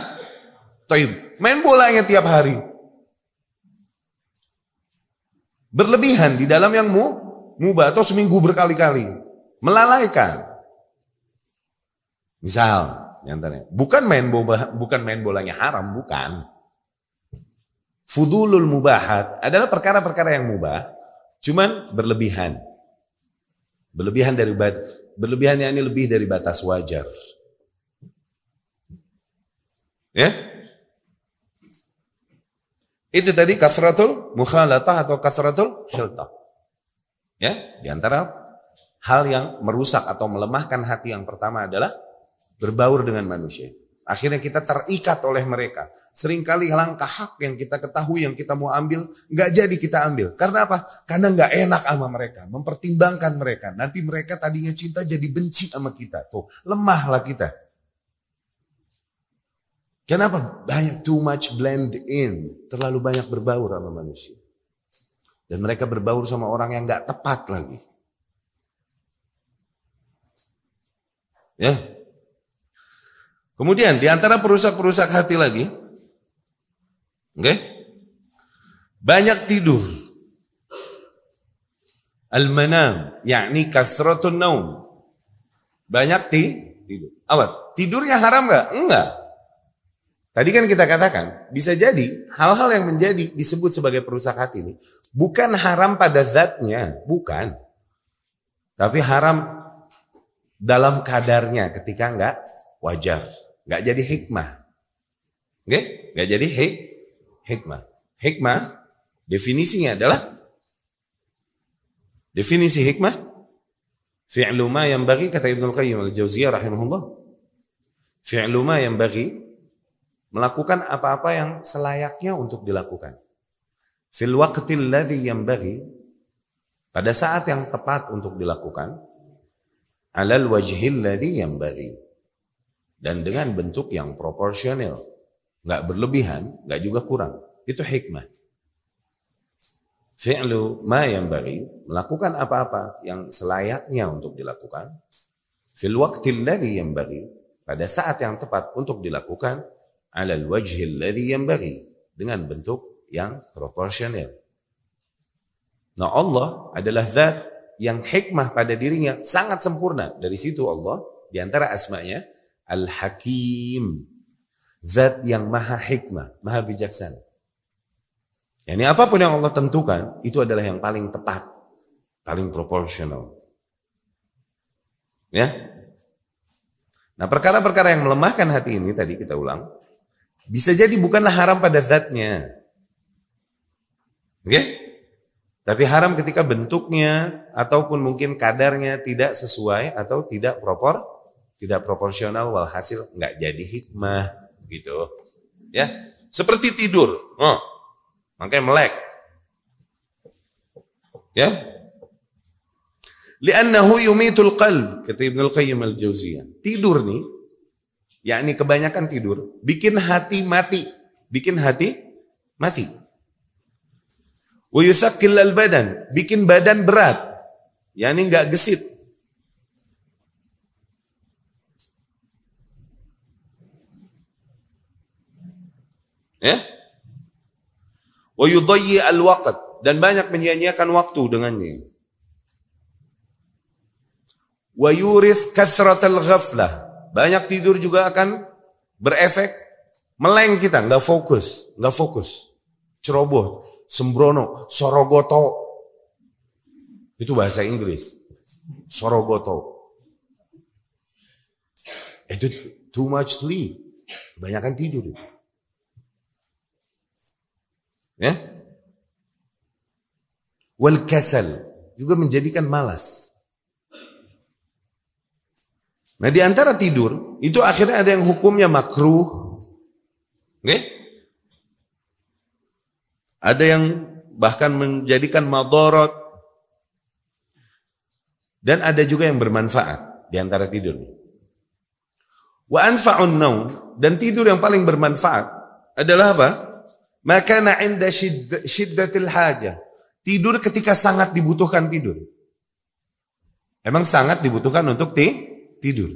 Toib. Main bolanya tiap hari. Berlebihan di dalam yang mu, mubah atau seminggu berkali-kali. Melalaikan. Misal, bukan main bola, bukan main bolanya haram, bukan. Fudulul mubahat adalah perkara-perkara yang mubah, cuman berlebihan. Berlebihan dari Berlebihan yang ini lebih dari batas wajar. Ya? Itu tadi kasratul mukhalatah atau kasratul khiltah. Ya, di antara hal yang merusak atau melemahkan hati yang pertama adalah berbaur dengan manusia. Akhirnya kita terikat oleh mereka. Seringkali langkah hak yang kita ketahui, yang kita mau ambil, nggak jadi kita ambil. Karena apa? Karena nggak enak sama mereka. Mempertimbangkan mereka. Nanti mereka tadinya cinta jadi benci sama kita. Tuh, lemahlah kita. Kenapa? Banyak too much blend in. Terlalu banyak berbaur sama manusia. Dan mereka berbaur sama orang yang gak tepat lagi. Ya. Kemudian di antara perusak-perusak hati lagi, oke? Okay? Banyak tidur. Al-manam, yakni kasratun naum. Banyak ti tidur. Awas, tidurnya haram gak? Enggak. Tadi kan kita katakan, bisa jadi hal-hal yang menjadi disebut sebagai perusak hati ini bukan haram pada zatnya, bukan. Tapi haram dalam kadarnya ketika enggak wajar, enggak jadi hikmah. Oke? Enggak jadi hik hikmah. Hikmah definisinya adalah definisi hikmah fi'lu ma yang bagi kata Ibnu Qayyim al-Jauziyah rahimahullah. Fi'lu ma yang bagi melakukan apa-apa yang selayaknya untuk dilakukan. Fil waqtil ladzi yanbaghi pada saat yang tepat untuk dilakukan alal wajhil ladzi yanbaghi dan dengan bentuk yang proporsional, nggak berlebihan, nggak juga kurang. Itu hikmah. Fi'lu ma yanbaghi melakukan apa-apa yang selayaknya untuk dilakukan fil waqtil ladzi yanbaghi pada saat yang tepat untuk dilakukan alal wajhil ladhi yanbaghi dengan bentuk yang proporsional. Nah Allah adalah zat yang hikmah pada dirinya sangat sempurna. Dari situ Allah di antara asmanya Al-Hakim. Zat yang maha hikmah, maha bijaksana. Yani apa pun yang Allah tentukan itu adalah yang paling tepat, paling proporsional. Ya. Nah, perkara-perkara yang melemahkan hati ini tadi kita ulang, bisa jadi bukanlah haram pada zatnya. Oke? Okay? Tapi haram ketika bentuknya ataupun mungkin kadarnya tidak sesuai atau tidak propor, tidak proporsional walhasil nggak jadi hikmah gitu. Ya, seperti tidur. Oh, makanya melek. Ya. Li'annahu yumitul qalb, kata Ibnu Qayyim al-Jauziyah. Tidur nih yakni kebanyakan tidur, bikin hati mati, bikin hati mati. Wayusakil al badan, bikin badan berat, yakni nggak gesit. Ya? Wayudayyi al waqt dan banyak menyia-nyiakan waktu dengannya. Wayurith kasrat al ghaflah banyak tidur juga akan berefek meleng kita, nggak fokus, nggak fokus. Ceroboh, sembrono, sorogoto. Itu bahasa Inggris. Sorogoto. Itu too much sleep. Kebanyakan tidur. Ya? Wal kasal juga menjadikan malas. Nah di antara tidur itu akhirnya ada yang hukumnya makruh, oke? Ada yang bahkan menjadikan madorot dan ada juga yang bermanfaat di antara tidur. Wa anfa'un dan tidur yang paling bermanfaat adalah apa? Maka inda syiddatil haja. Tidur ketika sangat dibutuhkan tidur. Emang sangat dibutuhkan untuk ti tidur.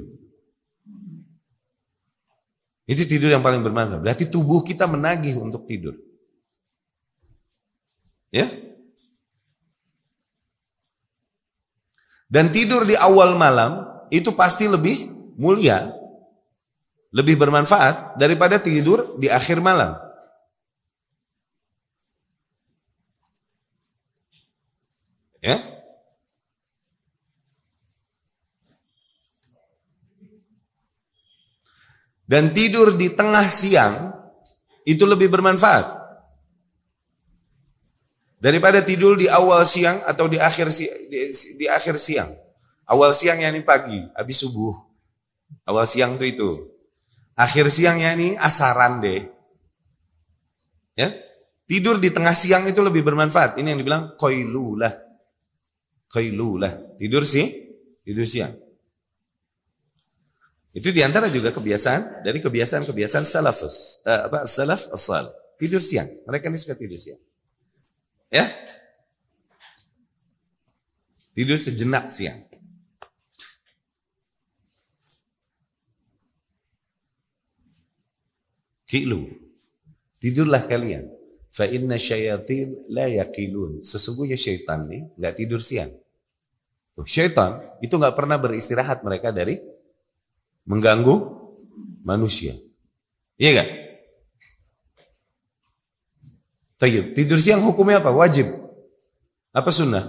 Itu tidur yang paling bermanfaat. Berarti tubuh kita menagih untuk tidur. Ya? Dan tidur di awal malam itu pasti lebih mulia, lebih bermanfaat daripada tidur di akhir malam. Ya? dan tidur di tengah siang itu lebih bermanfaat daripada tidur di awal siang atau di akhir si, di, di akhir siang. Awal siang ini pagi, habis subuh. Awal siang itu itu. Akhir siangnya ini asaran deh. Ya, tidur di tengah siang itu lebih bermanfaat. Ini yang dibilang koilulah, koilulah. Tidur sih, tidur siang. Itu di antara juga kebiasaan dari kebiasaan-kebiasaan salafus, uh, apa salaf asal tidur siang. Mereka ini suka tidur siang. Ya, tidur sejenak siang. Kilu, tidurlah kalian. Fa inna syayatin la yakilun. Sesungguhnya syaitan nih nggak tidur siang. Syaitan itu nggak pernah beristirahat mereka dari mengganggu manusia. Iya gak? Tayyib. Tidur siang hukumnya apa? Wajib. Apa sunnah?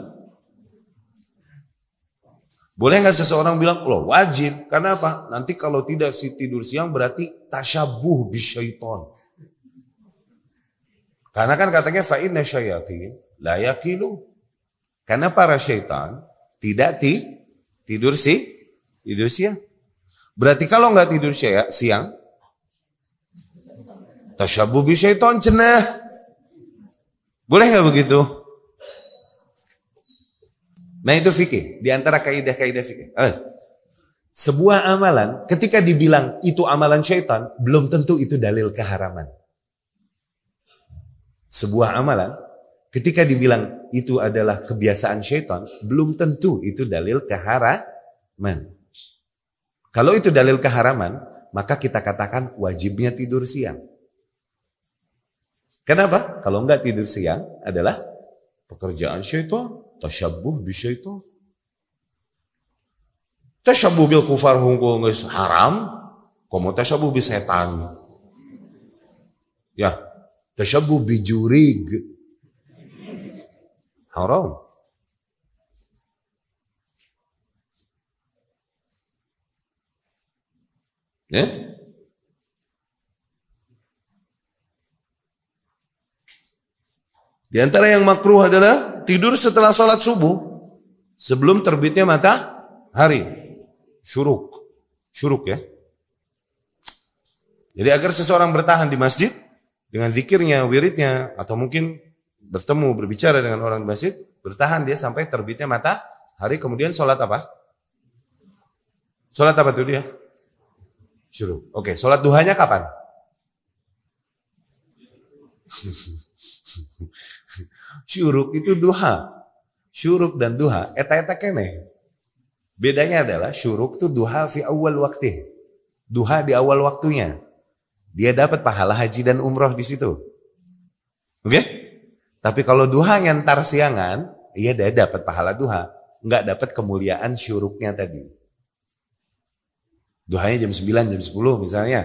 Boleh nggak seseorang bilang, loh wajib. Karena apa? Nanti kalau tidak si tidur siang berarti tasyabuh bisyaiton. Karena kan katanya fa'inna syayatin la yakilu. Karena para syaitan tidak ti, tidur si, tidur siang. Berarti kalau nggak tidur siang, tasyabuh bi syaiton cenah. Boleh nggak begitu? Nah itu fikih, di antara kaidah-kaidah fikih. Sebuah amalan, ketika dibilang itu amalan syaitan, belum tentu itu dalil keharaman. Sebuah amalan, ketika dibilang itu adalah kebiasaan syaitan, belum tentu itu dalil keharaman. Kalau itu dalil keharaman, maka kita katakan wajibnya tidur siang. Kenapa? Kalau enggak tidur siang adalah pekerjaan syaitan, tasyabuh bi syaitan. Tasyabuh bil kufar nges haram, komo tasyabuh bi setan. Ya, tasyabuh bi jurig. Haram. Ya? Di antara yang makruh adalah tidur setelah sholat subuh sebelum terbitnya matahari. Syuruk. Syuruk ya. Jadi agar seseorang bertahan di masjid dengan zikirnya, wiridnya, atau mungkin bertemu, berbicara dengan orang di masjid, bertahan dia sampai terbitnya matahari, kemudian sholat apa? Sholat apa tuh dia? Syuruk. Oke, sholat duhanya kapan? *laughs* Syuruk itu duha. Syuruk dan duha, eta-eta kene. Bedanya adalah syuruk itu duha fi awal waktu. Duha di awal waktunya. Dia dapat pahala haji dan umroh di situ. Oke? Tapi kalau duha yang siangan, iya dia dapat pahala duha. Nggak dapat kemuliaan syuruknya tadi. Duhanya jam 9, jam 10 misalnya.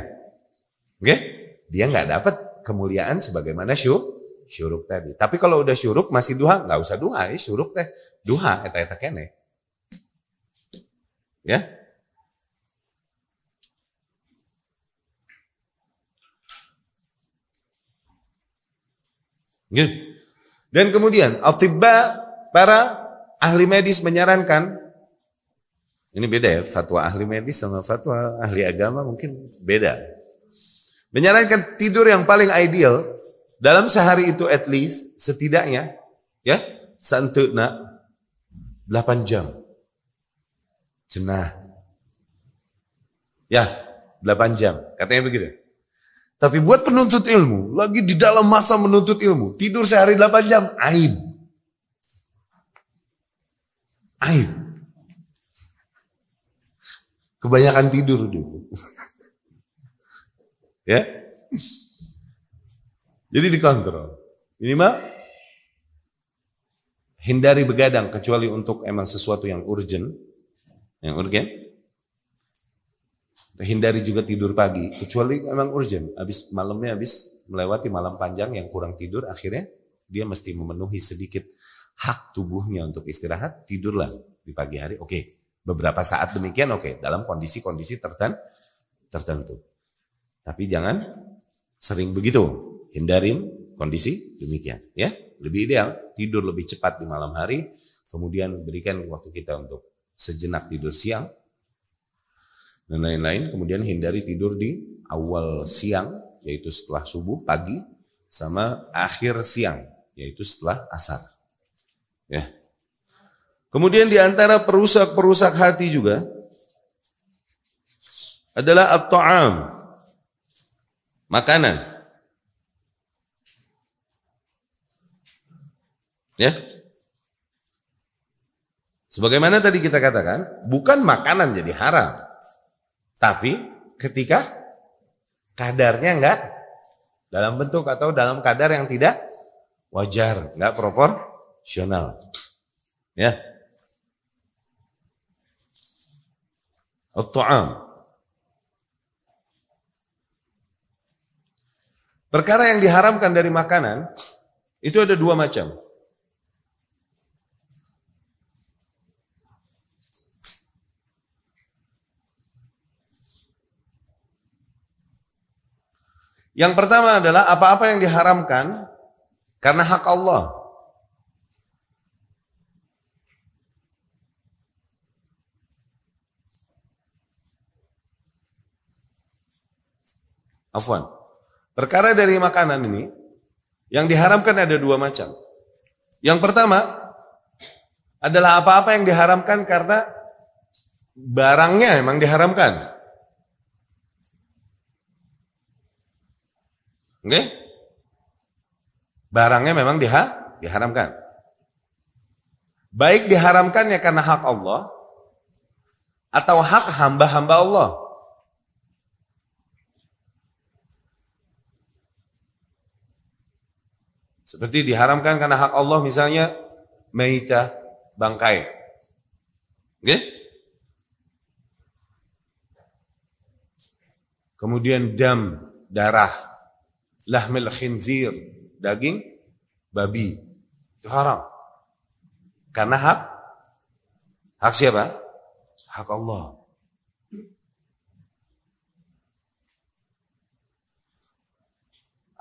Oke? Okay? Dia nggak dapat kemuliaan sebagaimana syur, syuruk tadi. Tapi kalau udah syuruk masih duha, nggak usah duha, ya syuruk teh. Duha, eta-eta kene. Ya? Dan kemudian, al-tibba, para ahli medis menyarankan ini beda ya, fatwa ahli medis sama fatwa ahli agama mungkin beda. Menyarankan tidur yang paling ideal dalam sehari itu at least setidaknya ya santuna 8 jam. Cenah. Ya, 8 jam. Katanya begitu. Tapi buat penuntut ilmu, lagi di dalam masa menuntut ilmu, tidur sehari 8 jam, aib. Aib. Kebanyakan tidur dulu. *laughs* ya. Jadi dikontrol. Ini mah hindari begadang kecuali untuk emang sesuatu yang urgent, yang urgent. Hindari juga tidur pagi, kecuali emang urgent. Habis malamnya habis melewati malam panjang yang kurang tidur, akhirnya dia mesti memenuhi sedikit hak tubuhnya untuk istirahat, tidurlah di pagi hari. Oke, beberapa saat demikian oke dalam kondisi-kondisi tertentu tertentu Tapi jangan sering begitu. Hindarin kondisi demikian. Ya, lebih ideal tidur lebih cepat di malam hari. Kemudian berikan waktu kita untuk sejenak tidur siang dan lain-lain. Kemudian hindari tidur di awal siang, yaitu setelah subuh pagi, sama akhir siang, yaitu setelah asar. Ya. Kemudian di antara perusak-perusak hati juga adalah at-ta'am. Makanan. Ya. Sebagaimana tadi kita katakan, bukan makanan jadi haram. Tapi ketika kadarnya enggak dalam bentuk atau dalam kadar yang tidak wajar, enggak proporsional. Ya. At-ta'am. Perkara yang diharamkan dari makanan itu ada dua macam. Yang pertama adalah apa-apa yang diharamkan karena hak Allah. Afwan. Perkara dari makanan ini yang diharamkan ada dua macam. Yang pertama adalah apa-apa yang diharamkan karena barangnya memang diharamkan. Oke? Barangnya memang diha, diharamkan. Baik diharamkannya karena hak Allah atau hak hamba-hamba Allah. Seperti diharamkan karena hak Allah misalnya meita bangkai. Oke? Kemudian dam, darah lahmil khinzir, daging babi. Itu haram. Karena hak hak siapa? Hak Allah.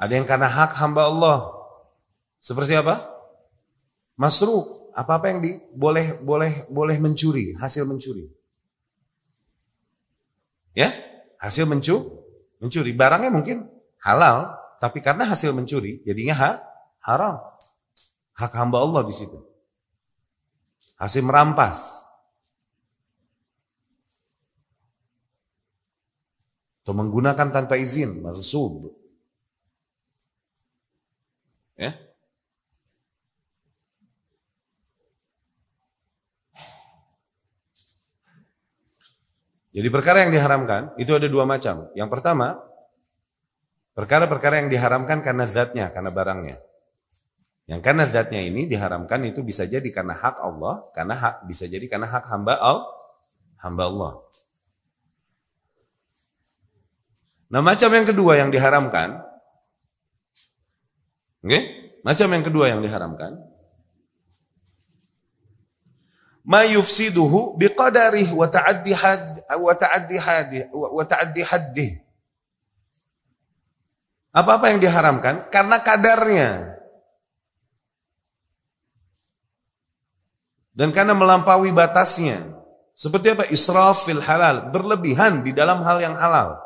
Ada yang karena hak hamba Allah. Seperti apa? Masruk. Apa-apa yang di, boleh boleh boleh mencuri, hasil mencuri. Ya? Hasil mencu, mencuri. Barangnya mungkin halal, tapi karena hasil mencuri, jadinya ha, haram. Hak hamba Allah di situ. Hasil merampas. Atau menggunakan tanpa izin, maksud. Ya. Jadi perkara yang diharamkan itu ada dua macam. Yang pertama, Perkara-perkara yang diharamkan karena zatnya, karena barangnya. Yang karena zatnya ini diharamkan itu bisa jadi karena hak Allah, karena hak bisa jadi karena hak hamba Allah, hamba Allah. Nah, macam yang kedua yang diharamkan? Okay? Macam yang kedua yang diharamkan, ma yufsiduhu biqadarih wa ta'addi had wa ta'addi had wa ta'addi haddih apa-apa yang diharamkan karena kadarnya. Dan karena melampaui batasnya. Seperti apa? Israf fil halal. Berlebihan di dalam hal yang halal.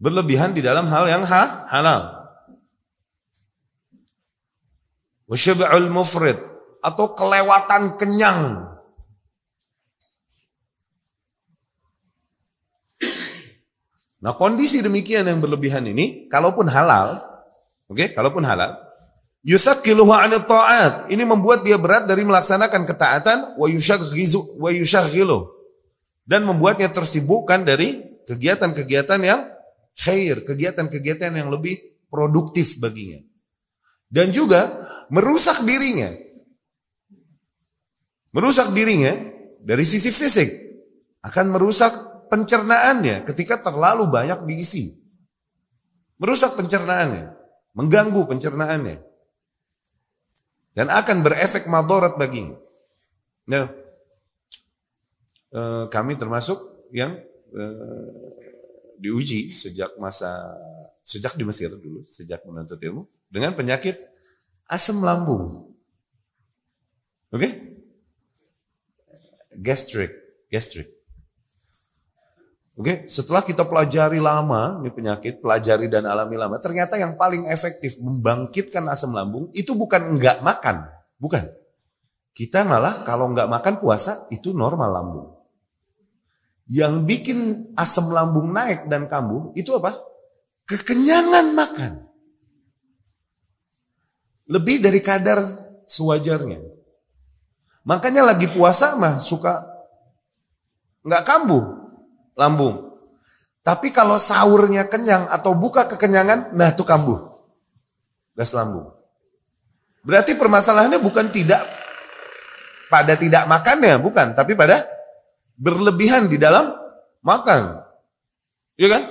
Berlebihan di dalam hal yang ha halal. Wasyab'ul mufrid. Atau kelewatan kenyang. Nah kondisi demikian yang berlebihan ini, kalaupun halal, oke, okay, kalaupun halal, yusakkiluhu anil ta'at. Ini membuat dia berat dari melaksanakan ketaatan wa yushaghizu wa yushaghilu dan membuatnya tersibukkan dari kegiatan-kegiatan yang khair, kegiatan-kegiatan yang lebih produktif baginya. Dan juga merusak dirinya. Merusak dirinya dari sisi fisik akan merusak pencernaannya ketika terlalu banyak diisi. Merusak pencernaannya, mengganggu pencernaannya. Dan akan berefek madorat baginya. Nah, eh, kami termasuk yang eh, diuji sejak masa sejak di Mesir dulu, sejak menuntut ilmu dengan penyakit asam lambung. Oke? Okay? Gastric, gastric. Oke, setelah kita pelajari lama ini penyakit, pelajari dan alami lama, ternyata yang paling efektif membangkitkan asam lambung itu bukan enggak makan, bukan. Kita malah kalau enggak makan puasa itu normal lambung. Yang bikin asam lambung naik dan kambuh itu apa? Kekenyangan makan. Lebih dari kadar sewajarnya. Makanya lagi puasa mah suka nggak kambuh lambung. Tapi kalau sahurnya kenyang atau buka kekenyangan, nah itu kambuh. Gas lambung. Berarti permasalahannya bukan tidak pada tidak makannya, bukan, tapi pada berlebihan di dalam makan. Iya kan?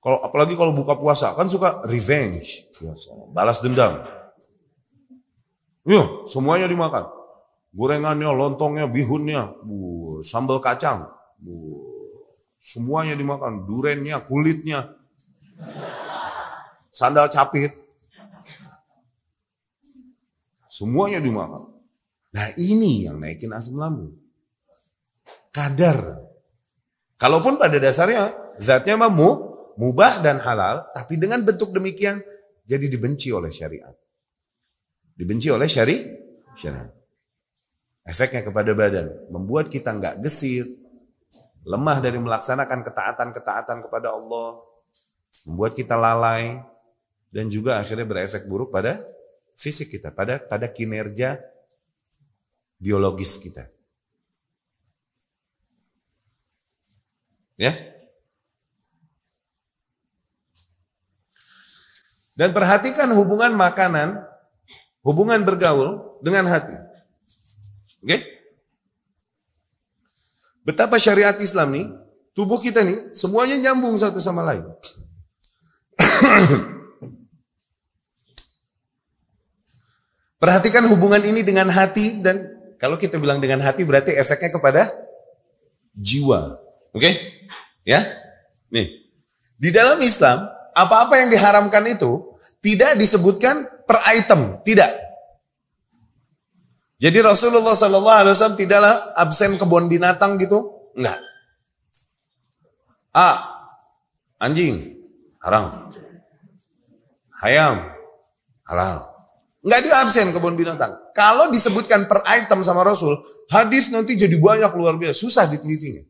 Kalau apalagi kalau buka puasa kan suka revenge, balas dendam. Iya, semuanya dimakan. Gorengannya, lontongnya, bihunnya, sambal kacang, Semuanya dimakan, durennya, kulitnya, sandal capit. Semuanya dimakan. Nah ini yang naikin asam lambung. Kadar. Kalaupun pada dasarnya zatnya mamu, mubah dan halal, tapi dengan bentuk demikian jadi dibenci oleh syariat. Dibenci oleh syari, syariat. Efeknya kepada badan, membuat kita nggak gesit, lemah dari melaksanakan ketaatan-ketaatan kepada Allah, membuat kita lalai dan juga akhirnya berefek buruk pada fisik kita, pada pada kinerja biologis kita. Ya. Dan perhatikan hubungan makanan, hubungan bergaul dengan hati. Oke? Okay? Betapa syariat Islam nih, tubuh kita nih, semuanya nyambung satu sama lain. *coughs* Perhatikan hubungan ini dengan hati dan kalau kita bilang dengan hati berarti efeknya kepada jiwa. Oke? Okay? Ya? Nih. Di dalam Islam, apa-apa yang diharamkan itu tidak disebutkan per item, tidak. Jadi Rasulullah Sallallahu Alaihi Wasallam tidaklah absen kebun binatang gitu, enggak. A, anjing, haram. Hayam, halal. Enggak dia absen kebun binatang. Kalau disebutkan per item sama Rasul, hadis nanti jadi banyak luar biasa, susah ditelitinya.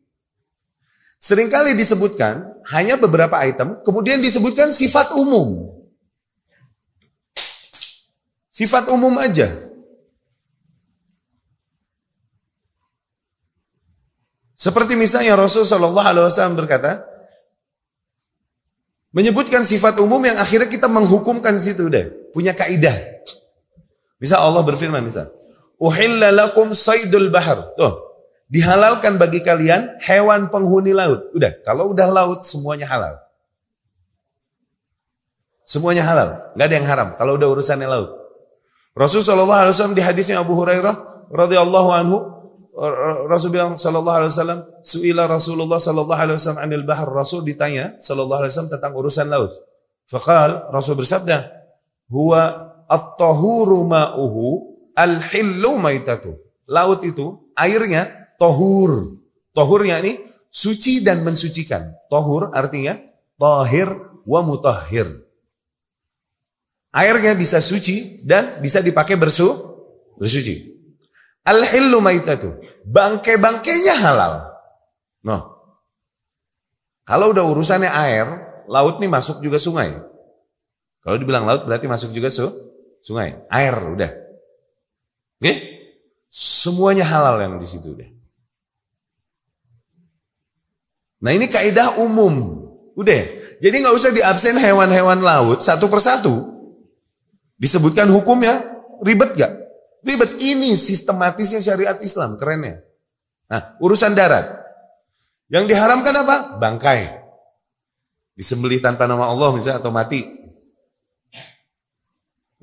Seringkali disebutkan hanya beberapa item, kemudian disebutkan sifat umum. Sifat umum aja. Seperti misalnya Rasul Shallallahu Alaihi Wasallam berkata, menyebutkan sifat umum yang akhirnya kita menghukumkan situ deh, punya kaidah. Misal Allah berfirman misal, Uhilla lakum saydul bahar. Tuh, dihalalkan bagi kalian hewan penghuni laut. Udah, kalau udah laut semuanya halal. Semuanya halal, nggak ada yang haram. Kalau udah urusannya laut. Rasulullah SAW di hadisnya Abu Hurairah radhiyallahu anhu Rasul bilang sallallahu alaihi wasallam, suila Rasulullah sallallahu alaihi wasallam anil bahar. Rasul ditanya sallallahu alaihi wasallam tentang urusan laut. Faqal Rasul bersabda, huwa at-tahuru ma'uhu al-hillu maitatu. Laut itu airnya tohur. Tohurnya ini suci dan mensucikan. Tohur artinya tahir wa mutahhir. Airnya bisa suci dan bisa dipakai bersu bersuci. Al-hillu maitatu. Bangke-bangkainya halal. Noh. Kalau udah urusannya air, laut nih masuk juga sungai. Kalau dibilang laut berarti masuk juga su sungai. Air udah. Oke? Semuanya halal yang di situ deh. Nah ini kaidah umum. Udah. Jadi nggak usah diabsen hewan-hewan laut satu persatu. Disebutkan hukumnya ribet gak? Ribet ini sistematisnya syariat Islam, kerennya. Nah, urusan darat. Yang diharamkan apa? Bangkai. Disembelih tanpa nama Allah misalnya atau mati.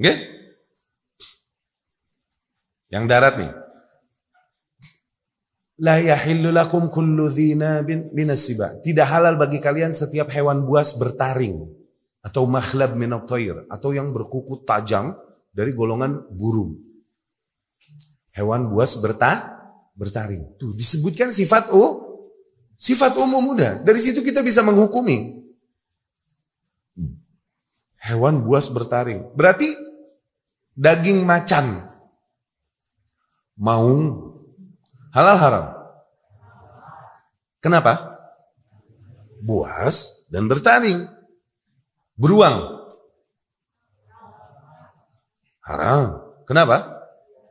Oke? Yang darat nih. La yahillu lakum kullu dhinabin minas Tidak halal bagi kalian setiap hewan buas bertaring atau makhlab minat atau yang berkuku tajam dari golongan burung. Hewan buas berta bertaring. Tuh disebutkan sifat u sifat umum muda. Dari situ kita bisa menghukumi. Hewan buas bertaring. Berarti daging macan, maung, Halal haram? Kenapa? Buas dan bertaring. Beruang. Haram. Kenapa?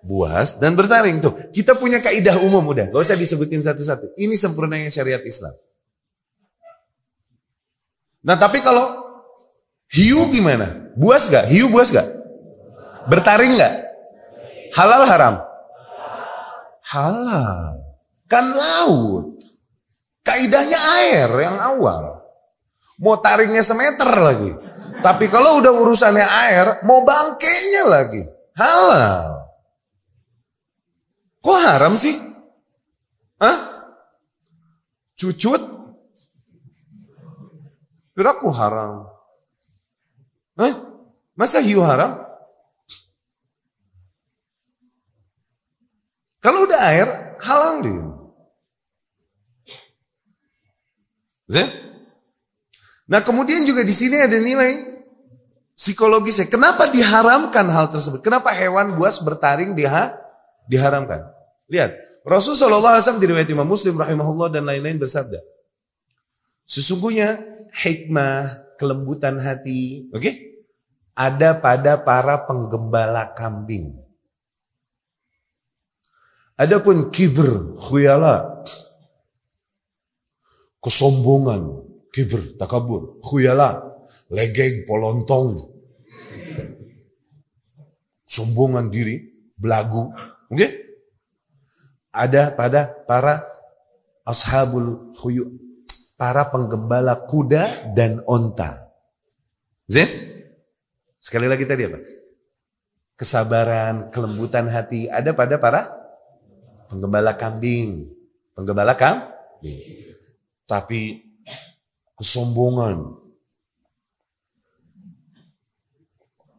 Buas dan bertaring. Tuh, kita punya kaidah umum udah. Gak usah disebutin satu-satu. Ini sempurnanya syariat Islam. Nah tapi kalau hiu gimana? Buas gak? Hiu buas gak? Bertaring gak? Halal haram? halal. Kan laut. Kaidahnya air yang awal. Mau taringnya semeter lagi. Tapi kalau udah urusannya air, mau bangkainya lagi. Halal. Kok haram sih? Hah? Cucut? Kiraku haram. Hah? Masa hiu haram? Kalau udah air, halang dia. Nah kemudian juga di sini ada nilai psikologisnya. Kenapa diharamkan hal tersebut? Kenapa hewan buas bertaring diha diharamkan? Lihat, Rasulullah SAW diriwayat Imam Muslim rahimahullah dan lain-lain bersabda. Sesungguhnya hikmah, kelembutan hati, oke? Okay? Ada pada para penggembala kambing. Adapun kibir, khuyala, kesombongan, kibir, takabur, khuyala, legeng, polontong, sombongan diri, belagu, oke? Okay? Ada pada para ashabul khuyu, para penggembala kuda dan onta. Zin? Sekali lagi tadi apa? Kesabaran, kelembutan hati ada pada para penggembala kambing, penggembala kambing. Tapi kesombongan,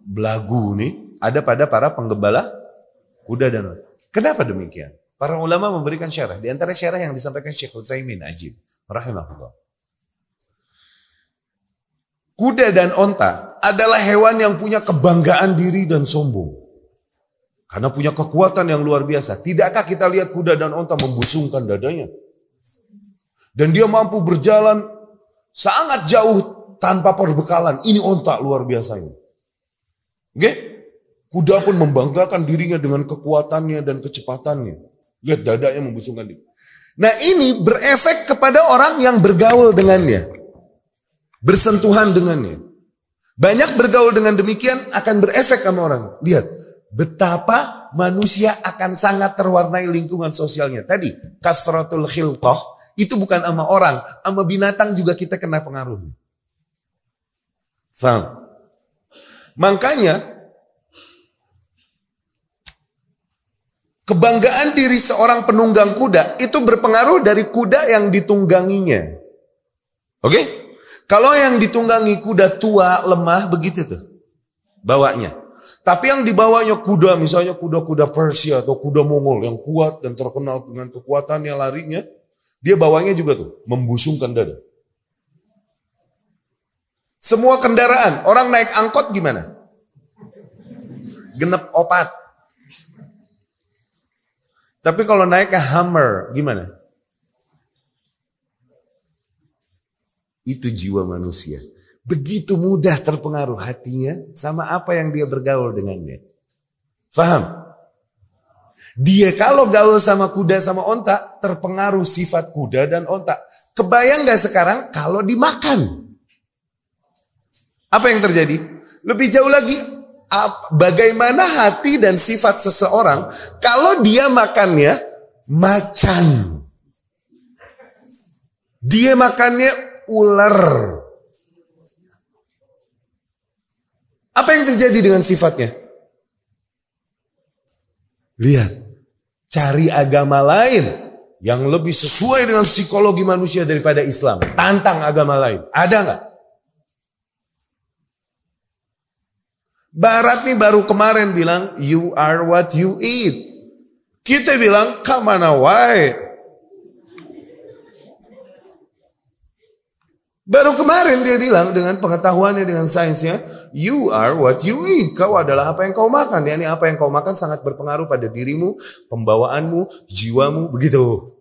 belagu nih ada pada para penggembala kuda dan Kenapa demikian? Para ulama memberikan syarah. Di antara syarah yang disampaikan Syekh Utsaimin Ajib rahimahullah. Kuda dan onta adalah hewan yang punya kebanggaan diri dan sombong. Karena punya kekuatan yang luar biasa. Tidakkah kita lihat kuda dan onta membusungkan dadanya? Dan dia mampu berjalan sangat jauh tanpa perbekalan. Ini onta luar biasa ini. Oke? Kuda pun membanggakan dirinya dengan kekuatannya dan kecepatannya. Lihat dadanya membusungkan diri. Nah ini berefek kepada orang yang bergaul dengannya. Bersentuhan dengannya. Banyak bergaul dengan demikian akan berefek sama orang. Lihat, betapa manusia akan sangat terwarnai lingkungan sosialnya. Tadi, kasratul khiltoh, itu bukan sama orang, sama binatang juga kita kena pengaruh. Faham? Makanya, kebanggaan diri seorang penunggang kuda itu berpengaruh dari kuda yang ditungganginya. Oke? Okay? Kalau yang ditunggangi kuda tua, lemah, begitu tuh. Bawanya. Tapi yang dibawanya kuda, misalnya kuda-kuda Persia atau kuda Mongol yang kuat dan terkenal dengan kekuatannya larinya, dia bawanya juga tuh membusungkan dada. Semua kendaraan, orang naik angkot gimana? Genep opat. Tapi kalau naik ke Hummer gimana? Itu jiwa manusia. Begitu mudah terpengaruh hatinya sama apa yang dia bergaul dengannya. Faham? Dia kalau gaul sama kuda sama onta, terpengaruh sifat kuda dan onta. Kebayang gak sekarang kalau dimakan? Apa yang terjadi? Lebih jauh lagi, bagaimana hati dan sifat seseorang kalau dia makannya macan. Dia makannya ular. Apa yang terjadi dengan sifatnya? Lihat, cari agama lain yang lebih sesuai dengan psikologi manusia daripada Islam. Tantang agama lain. Ada nggak? Barat nih baru kemarin bilang, you are what you eat. Kita bilang, kamana wae. Baru kemarin dia bilang dengan pengetahuannya, dengan sainsnya, you are what you eat. Kau adalah apa yang kau makan. Ya, ini apa yang kau makan sangat berpengaruh pada dirimu, pembawaanmu, jiwamu, begitu.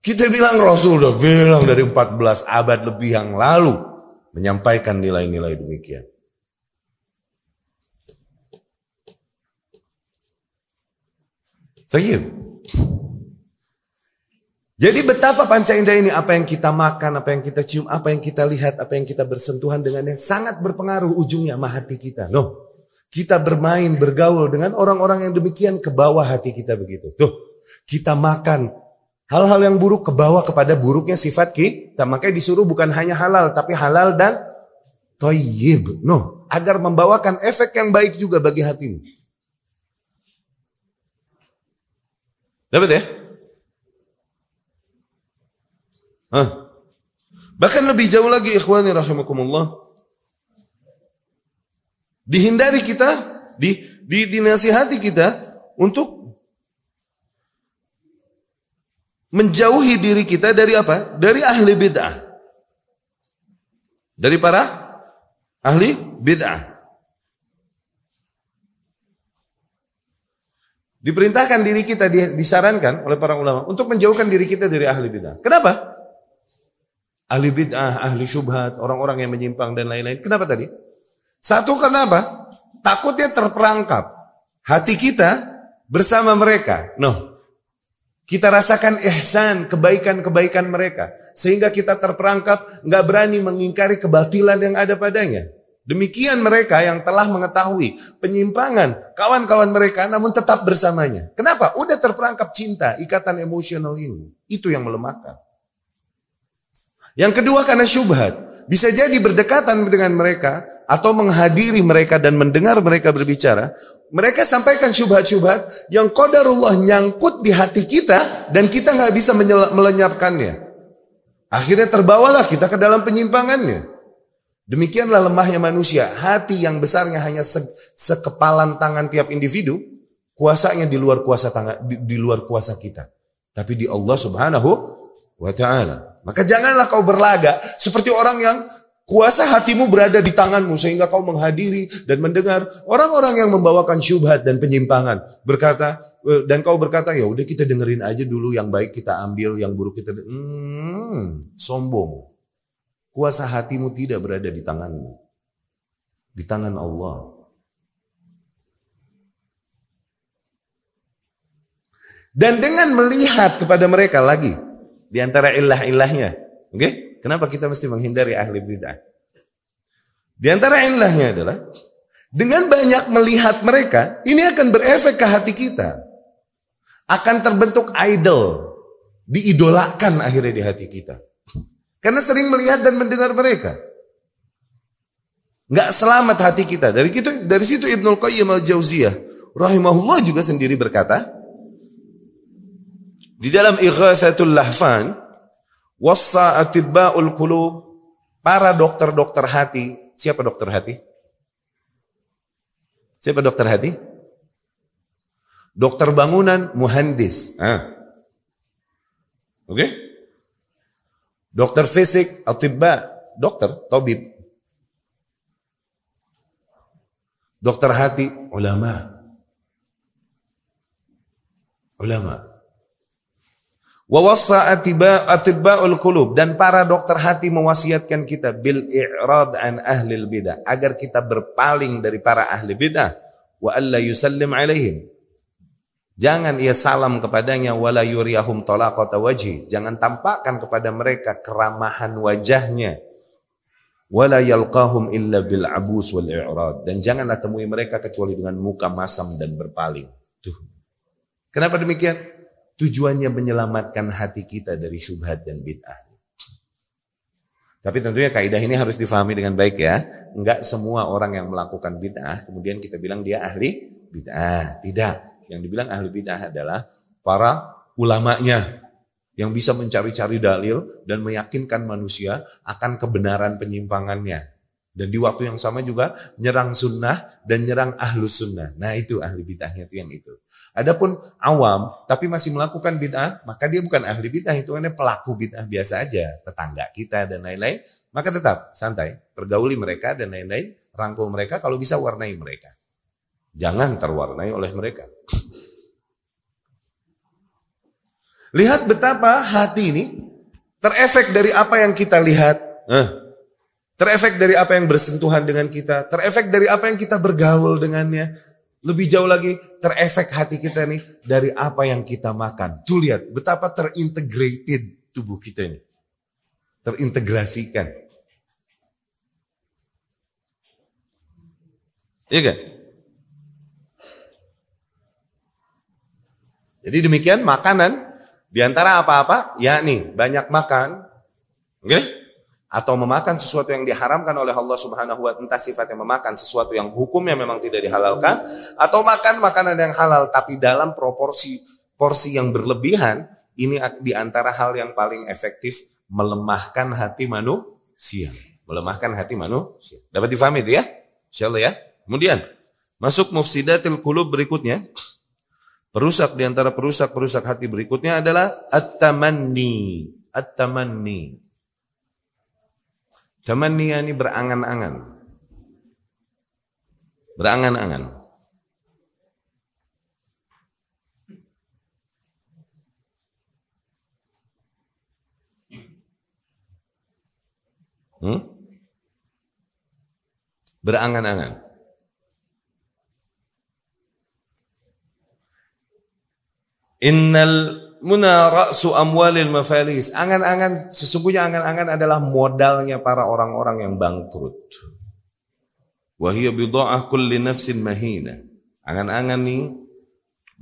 Kita bilang Rasul udah bilang dari 14 abad lebih yang lalu menyampaikan nilai-nilai demikian. Tayyib. Jadi betapa panca indera ini apa yang kita makan, apa yang kita cium, apa yang kita lihat, apa yang kita bersentuhan dengannya sangat berpengaruh ujungnya sama hati kita. No. Kita bermain, bergaul dengan orang-orang yang demikian ke bawah hati kita begitu. Tuh, kita makan hal-hal yang buruk ke bawah kepada buruknya sifat kita. Makanya disuruh bukan hanya halal, tapi halal dan toyib. No, agar membawakan efek yang baik juga bagi hatimu. Dapat ya? Hah? Bahkan lebih jauh lagi ikhwani rahimakumullah. Dihindari kita, di, di dinasihati kita untuk menjauhi diri kita dari apa? Dari ahli bid'ah. Dari para ahli bid'ah. Diperintahkan diri kita disarankan oleh para ulama untuk menjauhkan diri kita dari ahli bid'ah. Kenapa? Ahli bid'ah, ahli syubhat, orang-orang yang menyimpang dan lain-lain. Kenapa tadi? Satu karena apa? Takutnya terperangkap hati kita bersama mereka. No. Kita rasakan ihsan, kebaikan-kebaikan mereka. Sehingga kita terperangkap, nggak berani mengingkari kebatilan yang ada padanya. Demikian mereka yang telah mengetahui penyimpangan kawan-kawan mereka namun tetap bersamanya. Kenapa? Udah terperangkap cinta, ikatan emosional ini. Itu yang melemahkan. Yang kedua karena syubhat. Bisa jadi berdekatan dengan mereka atau menghadiri mereka dan mendengar mereka berbicara. Mereka sampaikan syubhat-syubhat yang kodarullah nyangkut di hati kita dan kita nggak bisa melenyapkannya. Akhirnya terbawalah kita ke dalam penyimpangannya. Demikianlah lemahnya manusia. Hati yang besarnya hanya se sekepalan tangan tiap individu, kuasanya di luar kuasa tangan di, di luar kuasa kita. Tapi di Allah Subhanahu wa taala. Maka janganlah kau berlaga seperti orang yang kuasa hatimu berada di tanganmu sehingga kau menghadiri dan mendengar orang-orang yang membawakan syubhat dan penyimpangan berkata e, dan kau berkata ya udah kita dengerin aja dulu yang baik kita ambil yang buruk kita hmm, sombong Kuasa hatimu tidak berada di tanganmu. Di tangan Allah. Dan dengan melihat kepada mereka lagi. Di antara ilah-ilahnya. Oke? Okay? Kenapa kita mesti menghindari ahli bid'ah? Di antara ilahnya adalah dengan banyak melihat mereka, ini akan berefek ke hati kita. Akan terbentuk idol, diidolakan akhirnya di hati kita. Karena sering melihat dan mendengar mereka. Nggak selamat hati kita. Dari itu dari situ Ibnu Qayyim al-Jauziyah rahimahullah juga sendiri berkata di dalam Ighatsatul Lahfan wassa atibba'ul qulub para dokter-dokter hati. Siapa dokter hati? Siapa dokter hati? Dokter bangunan, muhandis. Ah. Oke? Okay? Dokter fisik, atibba, dokter, tabib. Dokter hati, ulama. Ulama. Wawassa atibba'ul qulub dan para dokter hati mewasiatkan kita bil i'rad an ahli bidah agar kita berpaling dari para ahli bidah wa alla yusallim alaihim Jangan ia salam kepadanya wala yuriyahum talaqata wajhi. Jangan tampakkan kepada mereka keramahan wajahnya. Wala yalqahum illa bil abus wal i'rad. Dan janganlah temui mereka kecuali dengan muka masam dan berpaling. Tuh. Kenapa demikian? Tujuannya menyelamatkan hati kita dari syubhat dan bid'ah. Tapi tentunya kaidah ini harus difahami dengan baik ya. Enggak semua orang yang melakukan bid'ah kemudian kita bilang dia ahli bid'ah. Tidak. Yang dibilang ahli bidah adalah para ulamanya yang bisa mencari-cari dalil dan meyakinkan manusia akan kebenaran penyimpangannya. Dan di waktu yang sama juga nyerang sunnah dan nyerang ahlus sunnah. Nah itu ahli bid'ahnya itu yang itu. Adapun awam tapi masih melakukan bid'ah, maka dia bukan ahli bid'ah, itu hanya pelaku bid'ah biasa aja. Tetangga kita dan lain-lain. Maka tetap santai, pergauli mereka dan lain-lain, rangkul mereka kalau bisa warnai mereka. Jangan terwarnai oleh mereka. Lihat betapa hati ini terefek dari apa yang kita lihat. Eh, terefek dari apa yang bersentuhan dengan kita. Terefek dari apa yang kita bergaul dengannya. Lebih jauh lagi, terefek hati kita nih dari apa yang kita makan. Tuh lihat betapa terintegrated tubuh kita ini. Terintegrasikan. Iya kan? Jadi demikian makanan di antara apa-apa, yakni banyak makan, okay? atau memakan sesuatu yang diharamkan oleh Allah Subhanahu wa entah sifatnya memakan sesuatu yang hukumnya memang tidak dihalalkan atau makan makanan yang halal tapi dalam proporsi porsi yang berlebihan ini di antara hal yang paling efektif melemahkan hati manusia. Melemahkan hati manusia. Dapat difahami itu ya? Insyaallah ya. Kemudian masuk mufsidatil qulub berikutnya Perusak di antara perusak-perusak hati berikutnya adalah at-tamanni. At-tamanni. Tamanni ini berangan-angan. Berangan-angan. Hmm? Berangan-angan. Innal muna ra'su amwalil mafalis. Angan-angan, sesungguhnya angan-angan adalah modalnya para orang-orang yang bangkrut. Wahiyya bida'ah kulli nafsin mahina. Angan-angan nih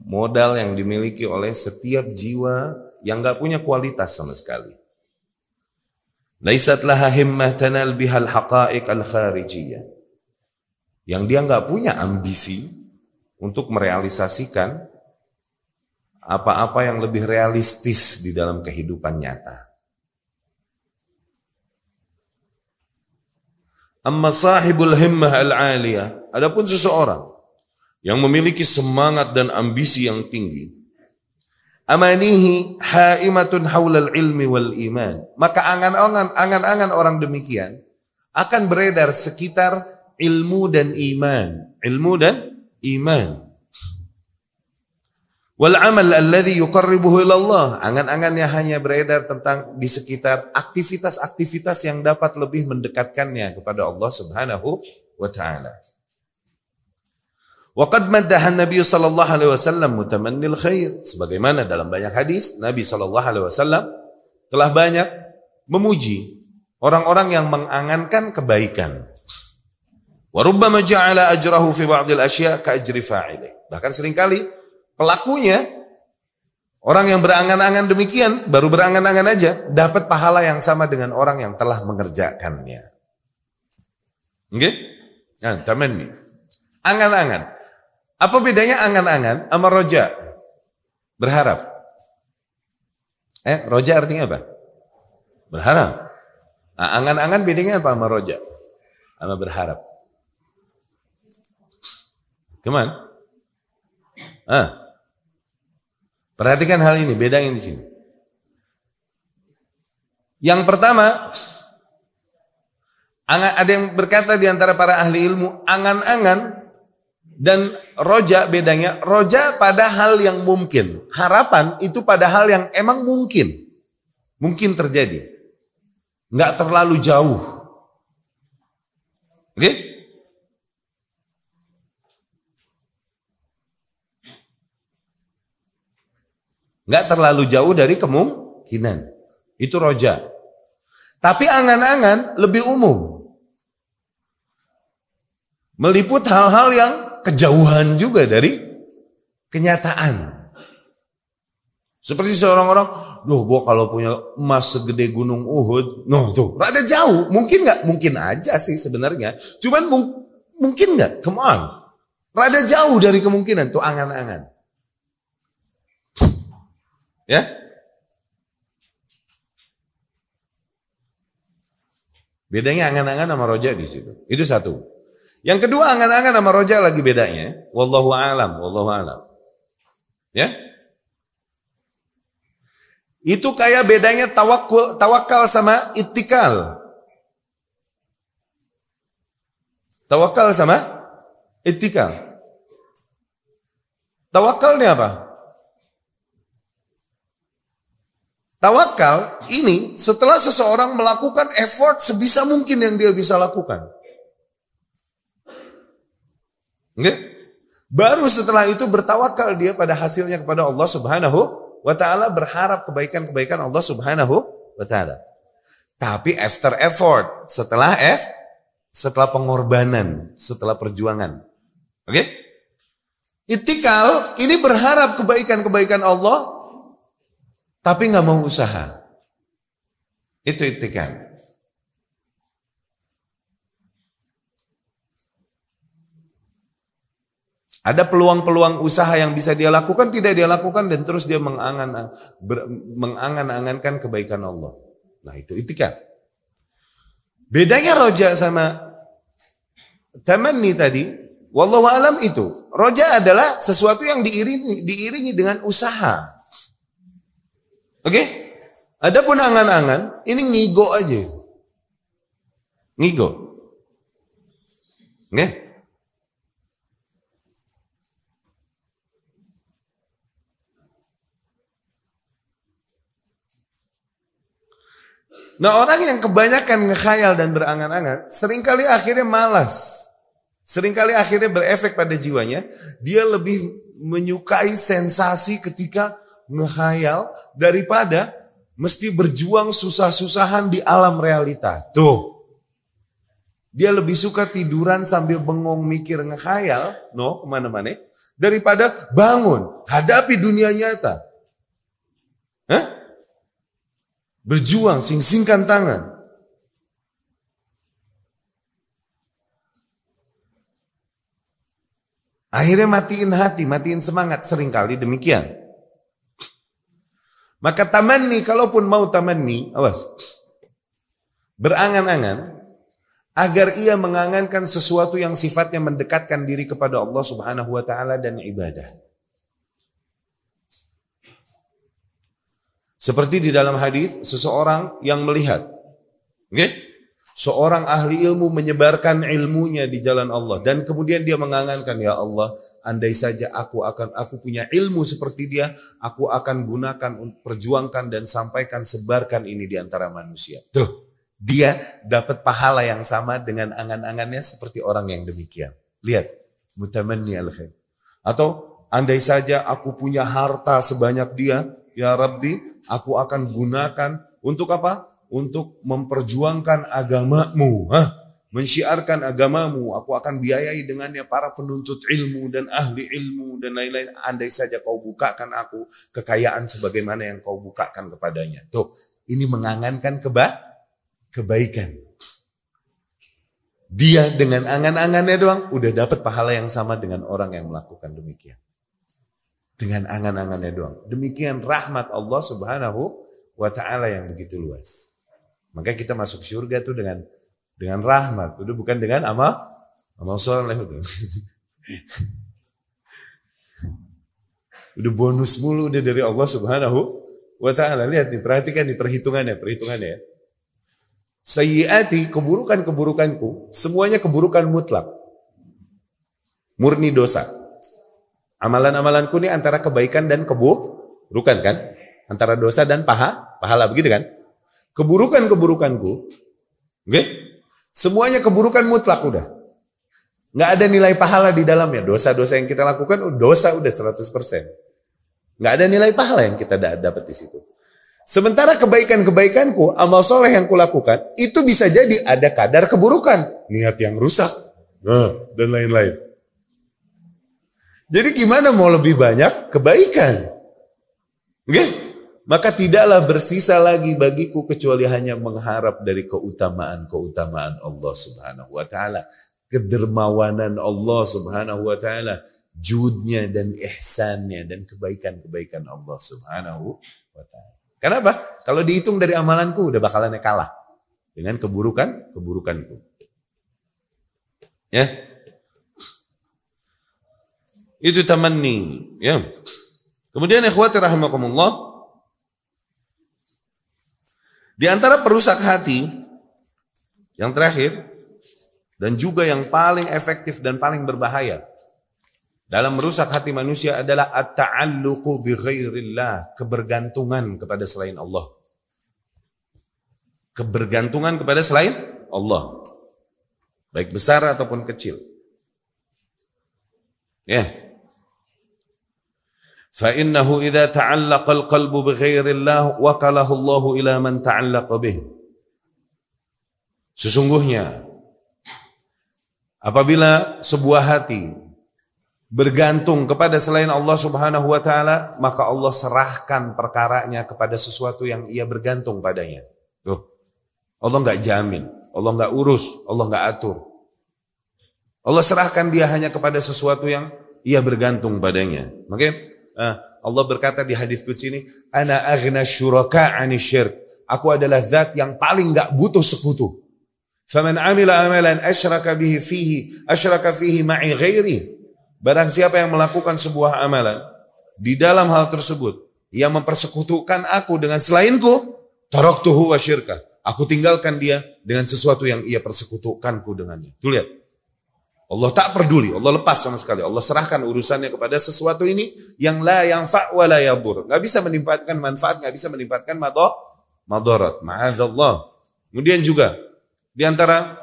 modal yang dimiliki oleh setiap jiwa yang gak punya kualitas sama sekali. Laisat laha himmah tanal bihal haqa'iq al kharijiyah. Yang dia gak punya ambisi untuk merealisasikan apa-apa yang lebih realistis di dalam kehidupan nyata. Amma sahibul himmah al-aliyah, adapun seseorang yang memiliki semangat dan ambisi yang tinggi, amanihi haimatun haulal ilmi wal iman. Maka angan-angan angan-angan orang demikian akan beredar sekitar ilmu dan iman, ilmu dan iman. Wal amal alladhi yuqarribuhu ilallah. Angan-angannya hanya beredar tentang di sekitar aktivitas-aktivitas yang dapat lebih mendekatkannya kepada Allah Subhanahu wa taala. Wa qad Nabi sallallahu alaihi wasallam mutamannil khair. Sebagaimana dalam banyak hadis Nabi sallallahu alaihi wasallam telah banyak memuji orang-orang yang mengangankan kebaikan. Wa rubbama ja'ala ajrahu fi ba'dil asya ka ajri fa'ilih. Bahkan sering kali Pelakunya, orang yang berangan-angan demikian, baru berangan-angan aja, dapat pahala yang sama dengan orang yang telah mengerjakannya. Oke? Okay? Nah, taman nih. Angan-angan. Apa bedanya angan-angan sama roja? Berharap. Eh, roja artinya apa? Berharap. Nah, angan-angan bedanya apa sama roja? Sama berharap. Ke mana? Ah, Perhatikan hal ini, beda yang di sini. Yang pertama, ada yang berkata di antara para ahli ilmu, angan-angan dan roja bedanya, roja pada hal yang mungkin. Harapan itu pada hal yang emang mungkin. Mungkin terjadi. Nggak terlalu jauh. Oke? Okay? Nggak terlalu jauh dari kemungkinan. Itu roja. Tapi angan-angan lebih umum. Meliput hal-hal yang kejauhan juga dari kenyataan. Seperti seorang orang, duh gua kalau punya emas segede gunung Uhud, noh tuh, rada jauh, mungkin nggak? Mungkin aja sih sebenarnya. Cuman mung mungkin nggak? Come on. Rada jauh dari kemungkinan tuh angan-angan. Ya? Bedanya angan-angan sama roja di situ. Itu satu. Yang kedua angan-angan sama roja lagi bedanya. Wallahu alam, wallahu alam. Ya? Itu kayak bedanya tawakal, tawakal sama itikal. Tawakal sama itikal. Tawakal ini apa? Tawakal ini setelah seseorang melakukan effort sebisa mungkin yang dia bisa lakukan. Baru setelah itu bertawakal dia pada hasilnya kepada Allah Subhanahu wa taala berharap kebaikan-kebaikan Allah Subhanahu wa taala. Tapi after effort, setelah F setelah pengorbanan, setelah perjuangan. Oke? Itikal ini berharap kebaikan-kebaikan Allah tapi nggak mau usaha. Itu itikad. Ada peluang-peluang usaha yang bisa dia lakukan, tidak dia lakukan dan terus dia mengangan mengangan-angankan kebaikan Allah. Nah itu itikad. Bedanya roja sama tamanni tadi, wallahu alam itu. Roja adalah sesuatu yang diiringi, diiringi dengan usaha. Oke? Okay? Adapun angan-angan, ini ngigo aja. Ngigo. Oke? Okay? Nah orang yang kebanyakan ngekhayal dan berangan-angan, sering kali akhirnya malas. Seringkali akhirnya berefek pada jiwanya. Dia lebih menyukai sensasi ketika ngehayal daripada mesti berjuang susah-susahan di alam realita. Tuh. Dia lebih suka tiduran sambil bengong mikir ngehayal, no, ke mana-mana, daripada bangun, hadapi dunia nyata. Hah? Berjuang, sing-singkan tangan. Akhirnya matiin hati, matiin semangat. Seringkali demikian. Maka tamanni, kalaupun mau tamanni, awas. Berangan-angan, agar ia mengangankan sesuatu yang sifatnya mendekatkan diri kepada Allah subhanahu wa ta'ala dan ibadah. Seperti di dalam hadis seseorang yang melihat. Okay? Seorang ahli ilmu menyebarkan ilmunya di jalan Allah dan kemudian dia mengangankan ya Allah, andai saja aku akan aku punya ilmu seperti dia, aku akan gunakan perjuangkan dan sampaikan sebarkan ini di antara manusia. Tuh, dia dapat pahala yang sama dengan angan-angannya seperti orang yang demikian. Lihat, mutamanni al khair. Atau andai saja aku punya harta sebanyak dia, ya Rabbi, aku akan gunakan untuk apa? Untuk memperjuangkan agamamu, Hah? mensyiarkan agamamu, aku akan biayai dengannya para penuntut ilmu dan ahli ilmu dan lain-lain. Andai saja kau bukakan aku kekayaan sebagaimana yang kau bukakan kepadanya. Tuh, ini mengangankan keba kebaikan. Dia dengan angan-angannya doang udah dapat pahala yang sama dengan orang yang melakukan demikian. Dengan angan-angannya doang. Demikian rahmat Allah Subhanahu wa taala yang begitu luas. Maka kita masuk surga tuh dengan dengan rahmat, udah bukan dengan amal amal soleh udah. udah bonus mulu udah dari Allah Subhanahu wa taala. Lihat nih, perhatikan nih perhitungannya, perhitungannya ya. Sayyiati, keburukan-keburukanku, semuanya keburukan mutlak. Murni dosa. Amalan-amalanku ini antara kebaikan dan keburukan kan? Antara dosa dan paha, pahala begitu kan? Keburukan-keburukanku? Okay? Semuanya keburukan mutlak udah. Nggak ada nilai pahala di dalamnya. Dosa-dosa yang kita lakukan, oh, dosa udah 100%. Nggak ada nilai pahala yang kita dapat di situ. Sementara kebaikan-kebaikanku, amal soleh yang kulakukan, itu bisa jadi ada kadar keburukan. Niat yang rusak, nah, dan lain-lain. Jadi gimana mau lebih banyak kebaikan? Oke? Okay? Maka tidaklah bersisa lagi bagiku kecuali hanya mengharap dari keutamaan-keutamaan Allah Subhanahu wa taala, kedermawanan Allah Subhanahu wa taala, judnya dan ihsannya dan kebaikan-kebaikan Allah Subhanahu wa taala. Kenapa? Kalau dihitung dari amalanku udah bakalan kalah dengan keburukan keburukanku. Ya. Itu tamanni, ya. Kemudian ikhwati rahimakumullah di antara perusak hati yang terakhir dan juga yang paling efektif dan paling berbahaya dalam merusak hati manusia adalah at-ta'alluqu bi ghairillah, kebergantungan kepada selain Allah. Kebergantungan kepada selain Allah. Baik besar ataupun kecil. Ya. Innahu idza ta'allaqa al-qalbu bi ghairillah wakalahu Allah ila man ta'allaqa bih. Sesungguhnya apabila sebuah hati bergantung kepada selain Allah Subhanahu wa taala, maka Allah serahkan perkaranya kepada sesuatu yang ia bergantung padanya. Tuh. Allah nggak jamin, Allah nggak urus, Allah nggak atur. Allah serahkan dia hanya kepada sesuatu yang ia bergantung padanya. Oke? Okay? Allah berkata di hadis qudsi ini, "Ana aghna syuraka 'ani syirk." Aku adalah zat yang paling nggak butuh sekutu. Faman amila amalan asyraka bihi fihi, asyraka fihi ma'i ghairi, Barang siapa yang melakukan sebuah amalan di dalam hal tersebut yang mempersekutukan aku dengan selainku, taraktuhu wa syirka. Aku tinggalkan dia dengan sesuatu yang ia persekutukanku dengannya. Tuh lihat. Allah tak peduli, Allah lepas sama sekali. Allah serahkan urusannya kepada sesuatu ini yang la yang fa wa la yadur. Bisa menimpatkan manfaat, gak bisa menimpatkan madarat. Ma'adzallah. Kemudian juga di antara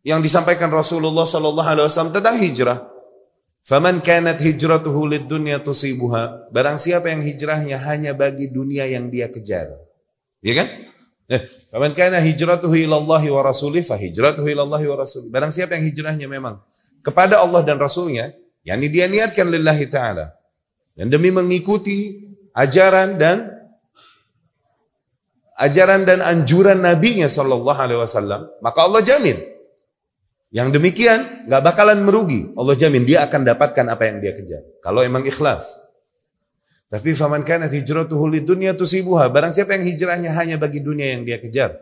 yang disampaikan Rasulullah sallallahu alaihi wasallam tentang hijrah. Faman kanat hijratuhu lid dunya tusibuha. Barang siapa yang hijrahnya hanya bagi dunia yang dia kejar. Ya kan? Eh, faman kana hijratuhu ila Allah wa rasulih fa hijratuhu ila Allah wa rasulih. Barang siapa yang hijrahnya memang kepada Allah dan Rasulnya, yakni dia niatkan lillahi taala. Dan demi mengikuti ajaran dan ajaran dan anjuran nabinya sallallahu alaihi wasallam, maka Allah jamin yang demikian nggak bakalan merugi. Allah jamin dia akan dapatkan apa yang dia kejar. Kalau emang ikhlas. Tapi faman kana hijratuhu lidunya tusibuha. Barang siapa yang hijrahnya hanya bagi dunia yang dia kejar.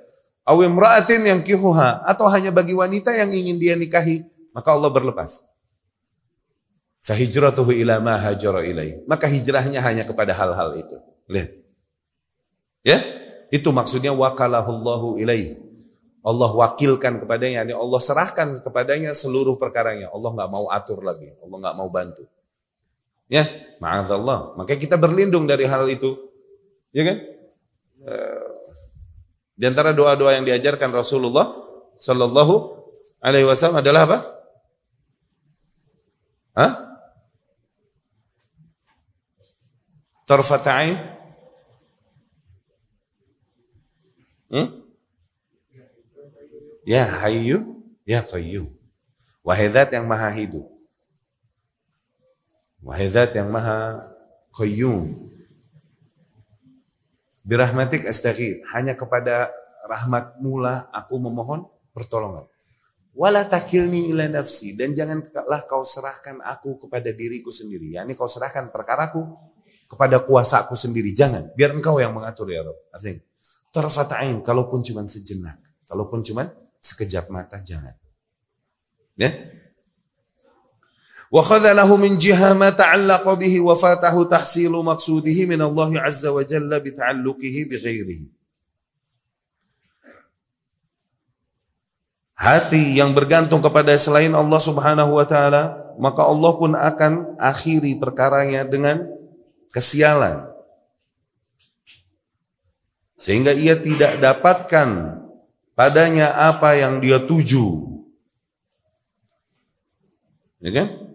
Aw imra'atin yang kihuha atau hanya bagi wanita yang ingin dia nikahi, maka Allah berlepas. Fahijratuhu ila ma hajara ilaih. Maka hijrahnya hanya kepada hal-hal itu. Lihat. Ya? Itu maksudnya wakalahullahu ilaih Allah wakilkan kepadanya, Allah serahkan kepadanya seluruh perkaranya. Allah nggak mau atur lagi, Allah nggak mau bantu. Ya, Allah. Maka kita berlindung dari hal itu, ya kan? Eh, di antara doa-doa yang diajarkan Rasulullah Sallallahu Alaihi Wasallam adalah apa? Hah? Tarfata'in? Hmm? Ya Hayyu, Ya Qayyum. Wahai zat yang maha hidup. Wahai zat yang maha Qayyum. Birahmatik astaghir. Hanya kepada rahmatmu lah aku memohon pertolongan. Wala takilni ila nafsi. Dan janganlah kau serahkan aku kepada diriku sendiri. Yani kau serahkan perkaraku kepada kuasaku sendiri. Jangan. Biar engkau yang mengatur ya Rabb. Artinya, tarfata'in. Kalaupun cuma sejenak. Kalaupun cuma sekejap mata jangan. Ya. Wa khadhalahu min jiha ma ta'allaqa bihi wa fatahu tahsilu wa jalla bi ta'alluqihi bi ghairihi. Hati yang bergantung kepada selain Allah Subhanahu wa taala, maka Allah pun akan akhiri perkaranya dengan kesialan. Sehingga ia tidak dapatkan padanya apa yang dia tuju. Ya kan?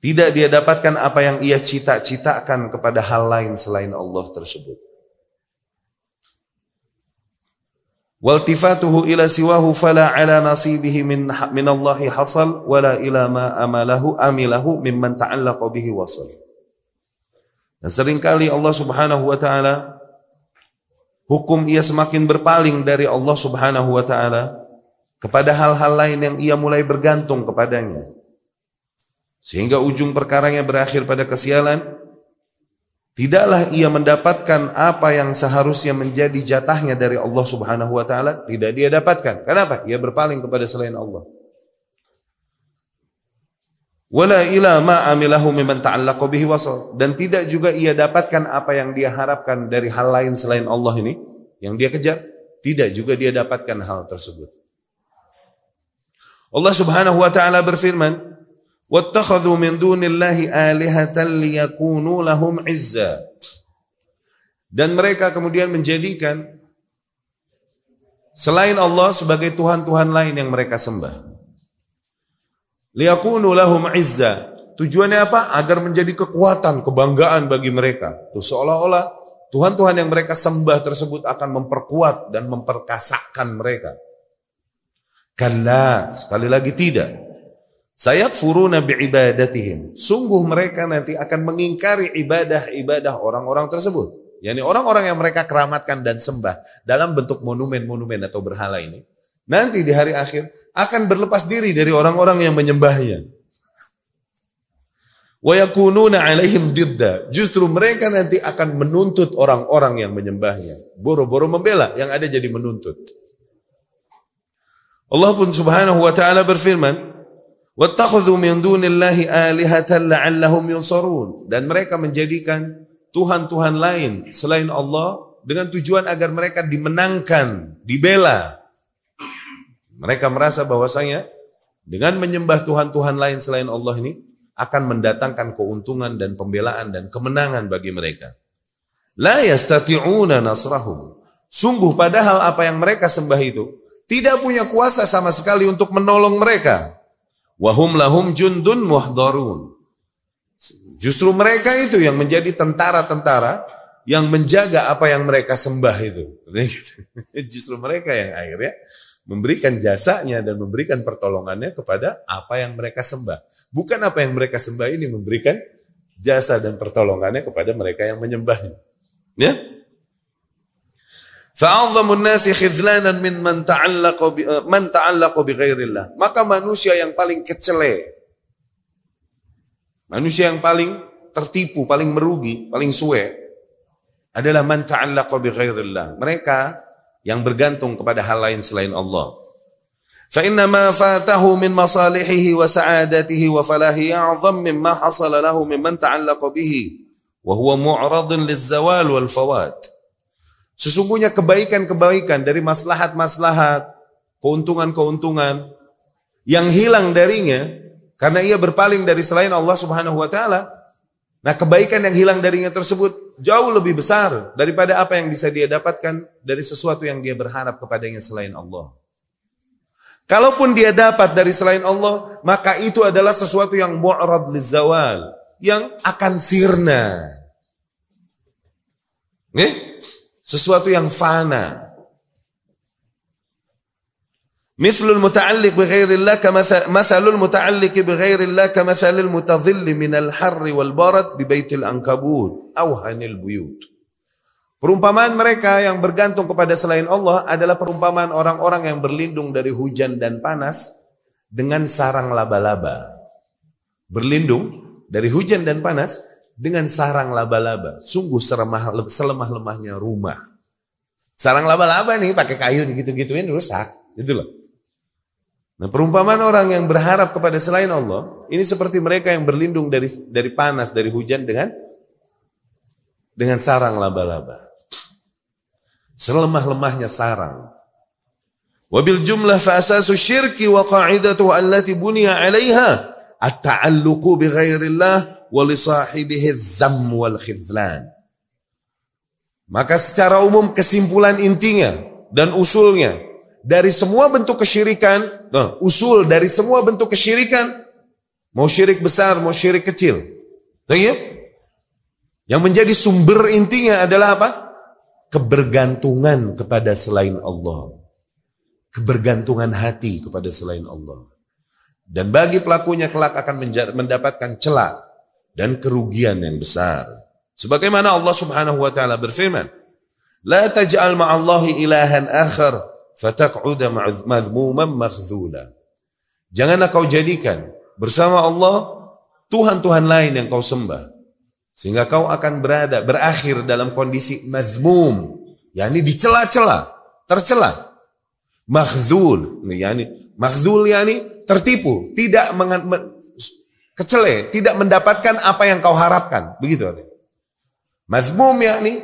Tidak dia dapatkan apa yang ia cita-citakan kepada hal lain selain Allah tersebut. Waltifatuhu ila siwahu fala ala nasibihi min min Allah hasal wala ila ma amalahu amilahu mimman ta'allaqa bihi wasal. Dan sering kali Allah Subhanahu wa taala hukum ia semakin berpaling dari Allah Subhanahu wa taala kepada hal-hal lain yang ia mulai bergantung kepadanya. Sehingga ujung perkaranya berakhir pada kesialan, tidaklah ia mendapatkan apa yang seharusnya menjadi jatahnya dari Allah Subhanahu wa taala, tidak dia dapatkan. Kenapa? Ia berpaling kepada selain Allah. Wala amilahu mimman ta'allaqa bihi wasal dan tidak juga ia dapatkan apa yang dia harapkan dari hal lain selain Allah ini yang dia kejar, tidak juga dia dapatkan hal tersebut. Allah Subhanahu wa taala berfirman, "Wattakhadhu min dunillahi alihatan liyakunu lahum izza." Dan mereka kemudian menjadikan selain Allah sebagai tuhan-tuhan lain yang mereka sembah. Liyakunu lahum izza. Tujuannya apa? Agar menjadi kekuatan, kebanggaan bagi mereka. Tuh seolah-olah Tuhan-Tuhan yang mereka sembah tersebut akan memperkuat dan memperkasakan mereka. Kalla, sekali lagi tidak. Saya furuna ibadatihim. Sungguh mereka nanti akan mengingkari ibadah-ibadah orang-orang tersebut. Yani orang-orang yang mereka keramatkan dan sembah dalam bentuk monumen-monumen atau berhala ini. Nanti di hari akhir akan berlepas diri dari orang-orang yang menyembahnya. Wa yakununa alaihim didda. Justru mereka nanti akan menuntut orang-orang yang menyembahnya. Boro-boro membela, yang ada jadi menuntut. Allah pun subhanahu wa ta'ala berfirman, Min dunillahi alihatan la'allahum yunsarun. Dan mereka menjadikan tuhan-tuhan lain selain Allah dengan tujuan agar mereka dimenangkan, dibela. Mereka merasa bahwasanya dengan menyembah tuhan-tuhan lain selain Allah ini akan mendatangkan keuntungan dan pembelaan dan kemenangan bagi mereka. La yastati'una nasrahum. Sungguh padahal apa yang mereka sembah itu tidak punya kuasa sama sekali untuk menolong mereka. Wahum lahum jundun muhdarun. Justru mereka itu yang menjadi tentara-tentara yang menjaga apa yang mereka sembah itu. *laughs* Justru mereka yang akhirnya memberikan jasanya dan memberikan pertolongannya kepada apa yang mereka sembah. Bukan apa yang mereka sembah ini memberikan jasa dan pertolongannya kepada mereka yang menyembahnya. Ya? Khidlanan min man ta'allaqa bi eh, man ta'allaqa bi ghairillah. Maka manusia yang paling kecele manusia yang paling tertipu, paling merugi, paling suwe adalah man ta'allaqa bi ghairillah. Mereka yang bergantung kepada hal lain selain Allah. Fa inna ma fatahu min masalihihi wa sa'adatihi wa falahi a'zam mimma wa huwa mu'radun liz-zawal wal fawat. Sesungguhnya kebaikan-kebaikan dari maslahat-maslahat, keuntungan-keuntungan yang hilang darinya karena ia berpaling dari selain Allah Subhanahu wa taala. Nah, kebaikan yang hilang darinya tersebut jauh lebih besar daripada apa yang bisa dia dapatkan dari sesuatu yang dia berharap kepadanya selain Allah. Kalaupun dia dapat dari selain Allah, maka itu adalah sesuatu yang mu'rad lizawal, yang akan sirna. Nih? sesuatu yang fana. Mithlul muta'alliq bi ghairillah kama mathalul muta'alliq bi ghairillah kama mathalul mutadhilli minal harri wal barat bi baitil ankabut aw hanil buyut. Perumpamaan mereka yang bergantung kepada selain Allah adalah perumpamaan orang-orang yang berlindung dari hujan dan panas dengan sarang laba-laba. Berlindung dari hujan dan panas dengan sarang laba-laba. Sungguh selemah-lemahnya rumah. Sarang laba-laba nih pakai kayu gitu-gituin rusak. Gitu loh. Nah perumpamaan orang yang berharap kepada selain Allah, ini seperti mereka yang berlindung dari dari panas, dari hujan dengan dengan sarang laba-laba. Selemah-lemahnya sarang. Wabil jumlah fa asasu syirki wa qa'idatu allati buniya 'alaiha at-ta'alluqu bi ghairillah Maka secara umum kesimpulan intinya dan usulnya dari semua bentuk kesyirikan, nah, usul dari semua bentuk kesyirikan, mau syirik besar, mau syirik kecil. Yang menjadi sumber intinya adalah apa? Kebergantungan kepada selain Allah. Kebergantungan hati kepada selain Allah. Dan bagi pelakunya kelak akan mendapatkan celak dan kerugian yang besar. Sebagaimana Allah Subhanahu wa taala berfirman, "La taj'al ma'allahi ilahan akhar fataq'uda madhmuman makhdhula." Janganlah kau jadikan bersama Allah Tuhan-Tuhan lain yang kau sembah. Sehingga kau akan berada, berakhir dalam kondisi mazmum. yakni dicela-cela, tercela. Makhzul, yakni makhzul yakni tertipu, tidak kecele, tidak mendapatkan apa yang kau harapkan. Begitu. Mazmum yakni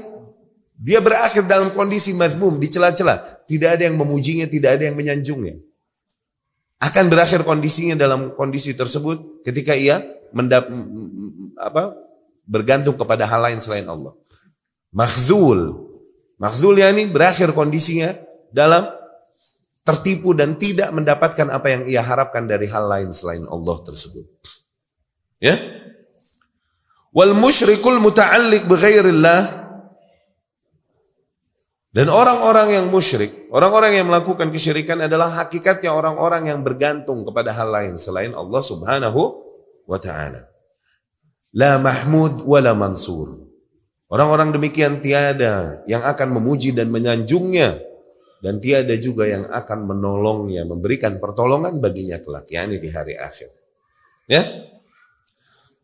dia berakhir dalam kondisi mazmum, dicela-cela. Tidak ada yang memujinya, tidak ada yang menyanjungnya. Akan berakhir kondisinya dalam kondisi tersebut ketika ia mendap, apa, bergantung kepada hal lain selain Allah. Makhzul. Makhzul yakni berakhir kondisinya dalam tertipu dan tidak mendapatkan apa yang ia harapkan dari hal lain selain Allah tersebut. Ya? Wal musyrikul muta'alliq bighairillah dan orang-orang yang musyrik, orang-orang yang melakukan kesyirikan adalah hakikatnya orang-orang yang bergantung kepada hal lain selain Allah Subhanahu wa taala. La mahmud wa la mansur. Orang-orang demikian tiada yang akan memuji dan menyanjungnya dan tiada juga yang akan menolongnya, memberikan pertolongan baginya kelak, yakni di hari akhir. Ya?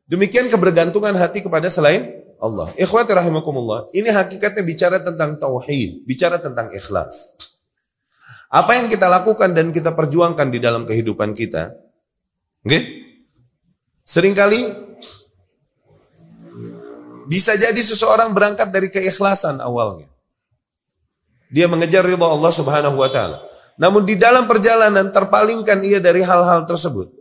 Demikian kebergantungan hati kepada selain Allah. Ikhwati rahimakumullah. Ini hakikatnya bicara tentang tauhid, bicara tentang ikhlas. Apa yang kita lakukan dan kita perjuangkan di dalam kehidupan kita, okay? sering kali bisa jadi seseorang berangkat dari keikhlasan awalnya. Dia mengejar ridha Allah Subhanahu wa taala. Namun di dalam perjalanan terpalingkan ia dari hal-hal tersebut.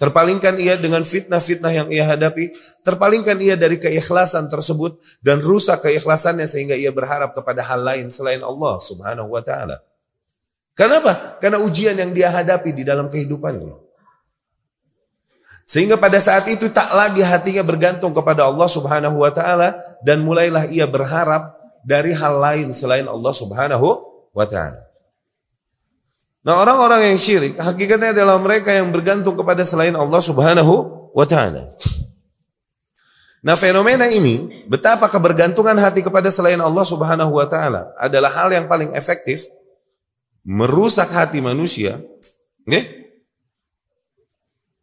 Terpalingkan ia dengan fitnah-fitnah yang ia hadapi. Terpalingkan ia dari keikhlasan tersebut. Dan rusak keikhlasannya sehingga ia berharap kepada hal lain selain Allah subhanahu wa ta'ala. Kenapa? Karena ujian yang dia hadapi di dalam kehidupannya. Sehingga pada saat itu tak lagi hatinya bergantung kepada Allah subhanahu wa ta'ala. Dan mulailah ia berharap dari hal lain selain Allah subhanahu wa ta'ala. Nah orang-orang yang syirik hakikatnya adalah mereka yang bergantung kepada selain Allah subhanahu wa ta'ala. Nah fenomena ini betapa kebergantungan hati kepada selain Allah subhanahu wa ta'ala adalah hal yang paling efektif merusak hati manusia. Okay?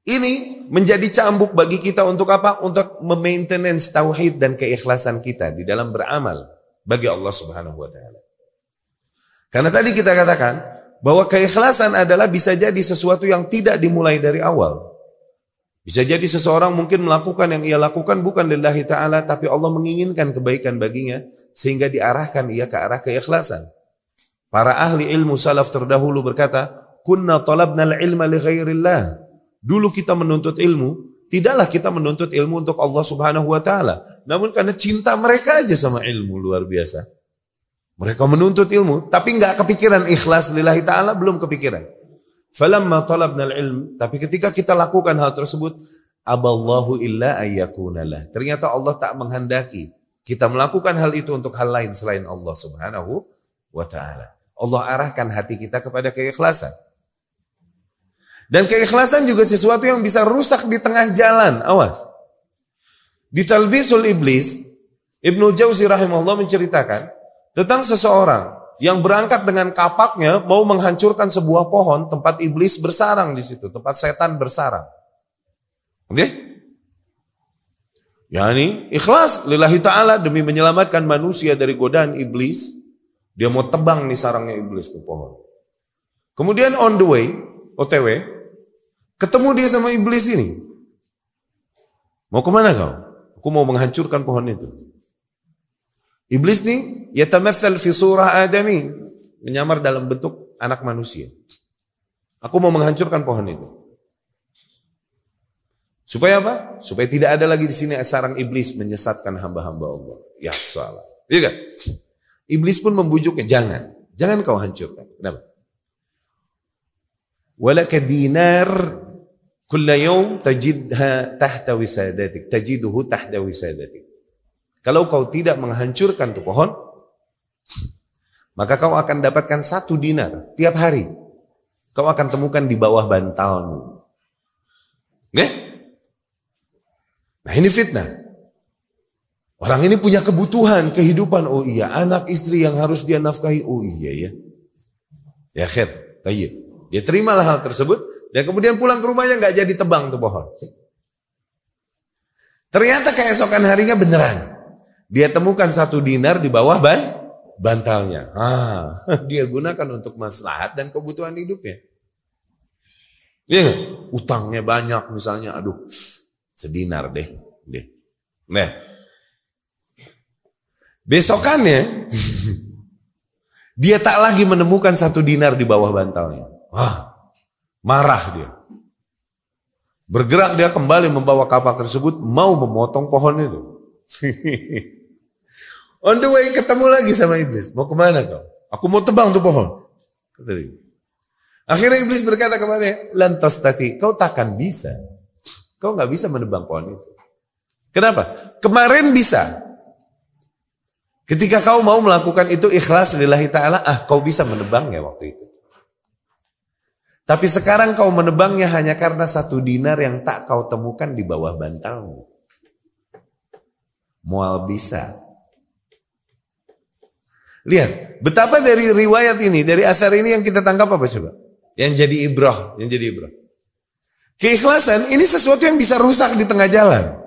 Ini menjadi cambuk bagi kita untuk apa? Untuk memaintenance tauhid dan keikhlasan kita di dalam beramal bagi Allah subhanahu wa ta'ala. Karena tadi kita katakan, bahwa keikhlasan adalah bisa jadi sesuatu yang tidak dimulai dari awal. Bisa jadi seseorang mungkin melakukan yang ia lakukan bukan lillahi ta'ala tapi Allah menginginkan kebaikan baginya sehingga diarahkan ia ke arah keikhlasan. Para ahli ilmu salaf terdahulu berkata, "Kunna talabna al-ilma li ghairillah." Dulu kita menuntut ilmu, tidaklah kita menuntut ilmu untuk Allah Subhanahu wa taala, namun karena cinta mereka aja sama ilmu luar biasa. Mereka menuntut ilmu, tapi nggak kepikiran ikhlas lillahi ta'ala, belum kepikiran. Falamma talabna ilm tapi ketika kita lakukan hal tersebut, aballahu illa ayyakunalah. Ternyata Allah tak menghendaki kita melakukan hal itu untuk hal lain selain Allah subhanahu wa ta'ala. Allah arahkan hati kita kepada keikhlasan. Dan keikhlasan juga sesuatu yang bisa rusak di tengah jalan. Awas. Di Talbisul Iblis, Ibnu Jauzi rahimahullah menceritakan, tentang seseorang yang berangkat dengan kapaknya mau menghancurkan sebuah pohon tempat iblis bersarang di situ, tempat setan bersarang. Oke? Okay? Ya ini ikhlas lillahi ta'ala demi menyelamatkan manusia dari godaan iblis. Dia mau tebang nih sarangnya iblis tuh pohon. Kemudian on the way, OTW, ketemu dia sama iblis ini. Mau ke mana kau? Aku mau menghancurkan pohon itu. Iblis nih yatamathal fi surah adami, menyamar dalam bentuk anak manusia. Aku mau menghancurkan pohon itu. Supaya apa? Supaya tidak ada lagi di sini sarang iblis menyesatkan hamba-hamba Allah. Ya salah. Iya kan? Iblis pun membujuknya, jangan. Jangan kau hancurkan. Kenapa? Walaka dinar kulla yawm tajidha tahta wisadatik. Tajiduhu tahta wisadatik. Kalau kau tidak menghancurkan tuh pohon, maka kau akan dapatkan satu dinar tiap hari. Kau akan temukan di bawah bantalmu. Oke? Nah ini fitnah. Orang ini punya kebutuhan, kehidupan. Oh iya, anak istri yang harus dia nafkahi. Oh iya ya. Ya khair, tayyib. Dia terimalah hal tersebut. Dan kemudian pulang ke rumahnya nggak jadi tebang tuh pohon. Ternyata keesokan harinya beneran. Dia temukan satu dinar di bawah ban bantalnya. Ah, *laughs* dia gunakan untuk maslahat dan kebutuhan hidupnya. Iya, utangnya banyak misalnya, aduh, sedinar deh, deh. Nah, besokannya *laughs* dia tak lagi menemukan satu dinar di bawah bantalnya. Wah, marah dia. Bergerak dia kembali membawa kapak tersebut mau memotong pohon itu. *laughs* On the way ketemu lagi sama iblis. Mau ke mana kau? Aku mau tebang tuh pohon. Akhirnya iblis berkata kepadanya, lantas tadi kau takkan bisa. Kau nggak bisa menebang pohon itu. Kenapa? Kemarin bisa. Ketika kau mau melakukan itu ikhlas lillahi ta'ala, ah kau bisa menebangnya waktu itu. Tapi sekarang kau menebangnya hanya karena satu dinar yang tak kau temukan di bawah bantalmu. Mual bisa. Lihat, betapa dari riwayat ini, dari asar ini yang kita tangkap apa coba? Yang jadi ibrah, yang jadi ibrah. Keikhlasan ini sesuatu yang bisa rusak di tengah jalan.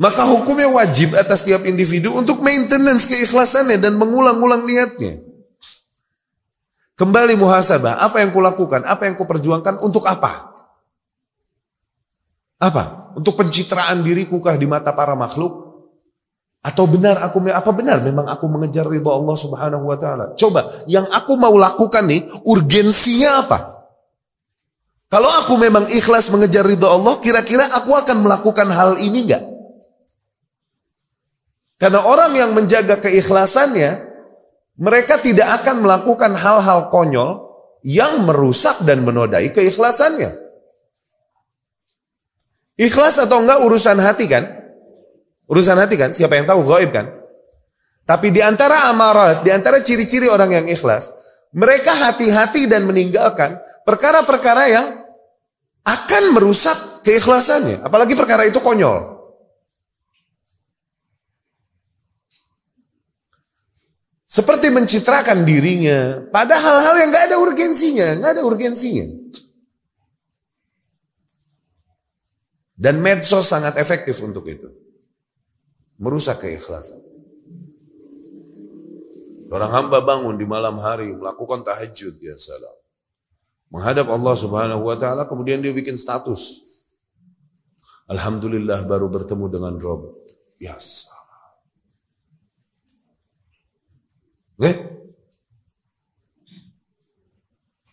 Maka hukumnya wajib atas tiap individu untuk maintenance keikhlasannya dan mengulang-ulang niatnya. Kembali muhasabah, apa yang kulakukan, apa yang kuperjuangkan, untuk apa? Apa? Untuk pencitraan dirikukah di mata para makhluk? Atau benar aku apa benar memang aku mengejar ridho Allah Subhanahu wa taala? Coba, yang aku mau lakukan nih urgensinya apa? Kalau aku memang ikhlas mengejar ridho Allah, kira-kira aku akan melakukan hal ini enggak? Karena orang yang menjaga keikhlasannya, mereka tidak akan melakukan hal-hal konyol yang merusak dan menodai keikhlasannya. Ikhlas atau enggak urusan hati kan? Urusan hati kan? Siapa yang tahu gaib kan? Tapi di antara amarat, di antara ciri-ciri orang yang ikhlas, mereka hati-hati dan meninggalkan perkara-perkara yang akan merusak keikhlasannya. Apalagi perkara itu konyol. Seperti mencitrakan dirinya pada hal-hal yang gak ada urgensinya, gak ada urgensinya. Dan medsos sangat efektif untuk itu. Merusak keikhlasan. Orang hamba bangun di malam hari melakukan tahajud ya salam. Menghadap Allah Subhanahu wa taala kemudian dia bikin status. Alhamdulillah baru bertemu dengan Rob. Ya salam. Oke?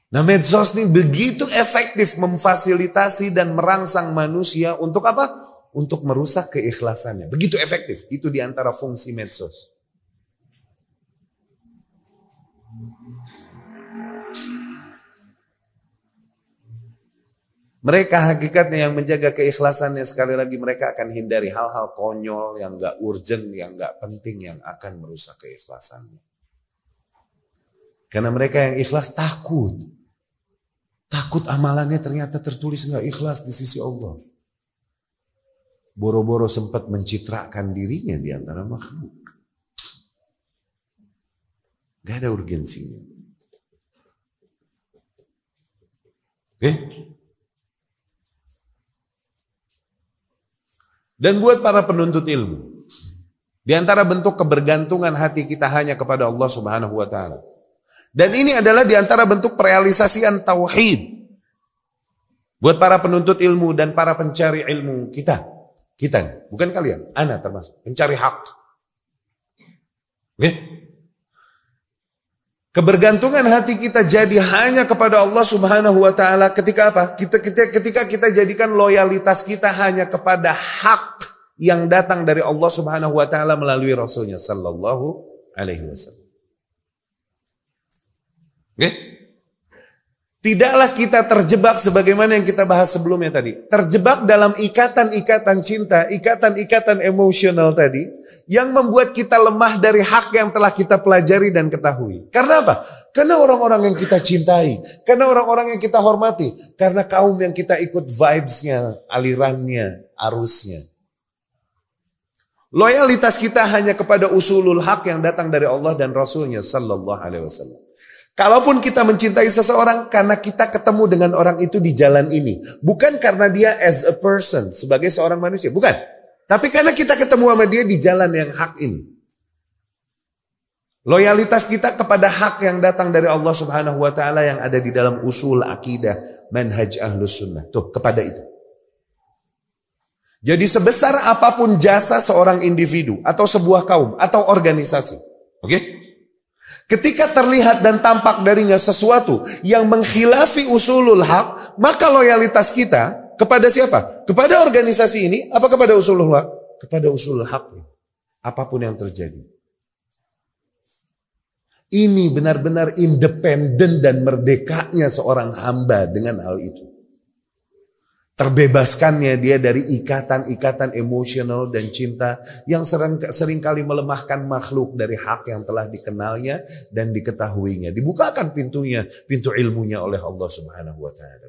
Nah medsos ini begitu efektif memfasilitasi dan merangsang manusia untuk apa? Untuk merusak keikhlasannya. Begitu efektif. Itu di antara fungsi medsos. Mereka hakikatnya yang menjaga keikhlasannya sekali lagi mereka akan hindari hal-hal konyol yang gak urgent, yang gak penting yang akan merusak keikhlasannya. Karena mereka yang ikhlas takut. Takut amalannya ternyata tertulis nggak ikhlas di sisi Allah. Boro-boro sempat mencitrakan dirinya di antara makhluk. Gak ada urgensinya. Oke? Dan buat para penuntut ilmu, di antara bentuk kebergantungan hati kita hanya kepada Allah Subhanahu wa taala. Dan ini adalah di antara bentuk realisasian tauhid. Buat para penuntut ilmu dan para pencari ilmu kita. Kita, bukan kalian. Ana termasuk. Pencari hak. Oke? Kebergantungan hati kita jadi hanya kepada Allah Subhanahu wa taala ketika apa? Kita, kita ketika kita jadikan loyalitas kita hanya kepada hak yang datang dari Allah Subhanahu wa taala melalui rasulnya sallallahu alaihi wasallam. Okay? Tidaklah kita terjebak sebagaimana yang kita bahas sebelumnya tadi. Terjebak dalam ikatan-ikatan cinta, ikatan-ikatan emosional tadi. Yang membuat kita lemah dari hak yang telah kita pelajari dan ketahui. Karena apa? Karena orang-orang yang kita cintai. Karena orang-orang yang kita hormati. Karena kaum yang kita ikut vibesnya, alirannya, arusnya. Loyalitas kita hanya kepada usulul hak yang datang dari Allah dan Rasulnya Sallallahu Alaihi Wasallam. Kalaupun kita mencintai seseorang karena kita ketemu dengan orang itu di jalan ini. Bukan karena dia as a person, sebagai seorang manusia. Bukan. Tapi karena kita ketemu sama dia di jalan yang hak ini. Loyalitas kita kepada hak yang datang dari Allah subhanahu wa ta'ala yang ada di dalam usul akidah manhaj ahlus sunnah. Tuh kepada itu. Jadi sebesar apa pun jasa seorang individu atau sebuah kaum atau organisasi. Oke? Okay? Ketika terlihat dan tampak darinya sesuatu yang menghilafi usulul hak, maka loyalitas kita kepada siapa? Kepada organisasi ini apa kepada usulul hak? Kepada usulul hak. Apa pun yang terjadi. Ini benar-benar independen dan merdekanya seorang hamba dengan hal itu. Terbebaskannya dia dari ikatan-ikatan emosional dan cinta yang sering, sering kali melemahkan makhluk dari hak yang telah dikenalnya dan diketahuinya. Dibukakan pintunya, pintu ilmunya oleh Allah Subhanahu wa taala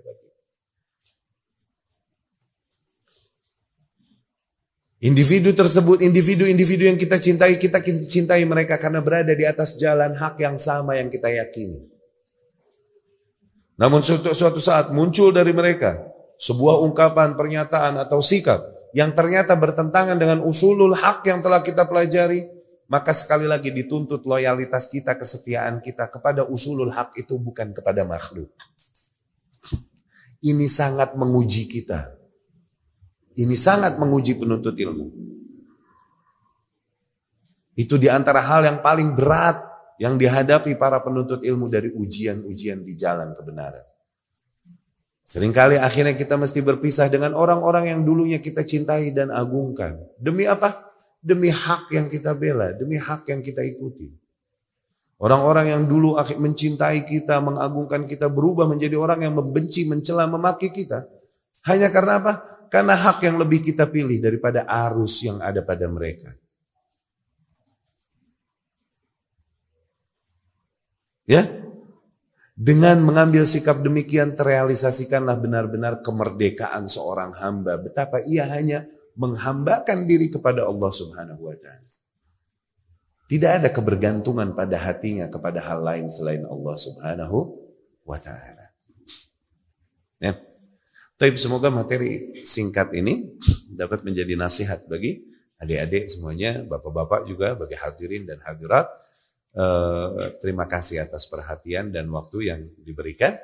Individu tersebut, individu-individu yang kita cintai, kita cintai mereka karena berada di atas jalan hak yang sama yang kita yakini. Namun suatu, suatu saat muncul dari mereka sebuah ungkapan, pernyataan atau sikap yang ternyata bertentangan dengan usulul hak yang telah kita pelajari, maka sekali lagi dituntut loyalitas kita, kesetiaan kita kepada usulul hak itu bukan kepada makhluk. Ini sangat menguji kita. Ini sangat menguji penuntut ilmu. Itu di antara hal yang paling berat yang dihadapi para penuntut ilmu dari ujian-ujian di jalan kebenaran. Seringkali akhirnya kita mesti berpisah dengan orang-orang yang dulunya kita cintai dan agungkan. Demi apa? Demi hak yang kita bela, demi hak yang kita ikuti. Orang-orang yang dulu mencintai kita, mengagungkan kita, berubah menjadi orang yang membenci, mencela, memaki kita. Hanya karena apa? Karena hak yang lebih kita pilih daripada arus yang ada pada mereka. Ya, dengan mengambil sikap demikian terrealisasikanlah benar-benar kemerdekaan seorang hamba. Betapa ia hanya menghambakan diri kepada Allah Subhanahu wa taala. Tidak ada kebergantungan pada hatinya kepada hal lain selain Allah Subhanahu wa taala. Ya. Tapi semoga materi singkat ini dapat menjadi nasihat bagi adik-adik semuanya, bapak-bapak juga, bagi hadirin dan hadirat Uh, terima kasih atas perhatian dan waktu yang diberikan.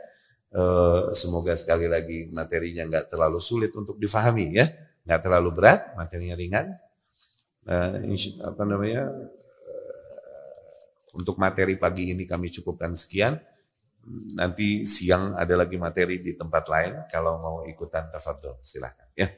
Uh, semoga sekali lagi materinya nggak terlalu sulit untuk difahami ya, nggak terlalu berat, materinya ringan. Uh, apa namanya? Untuk materi pagi ini kami cukupkan sekian. Nanti siang ada lagi materi di tempat lain. Kalau mau ikutan tafadhol silahkan ya.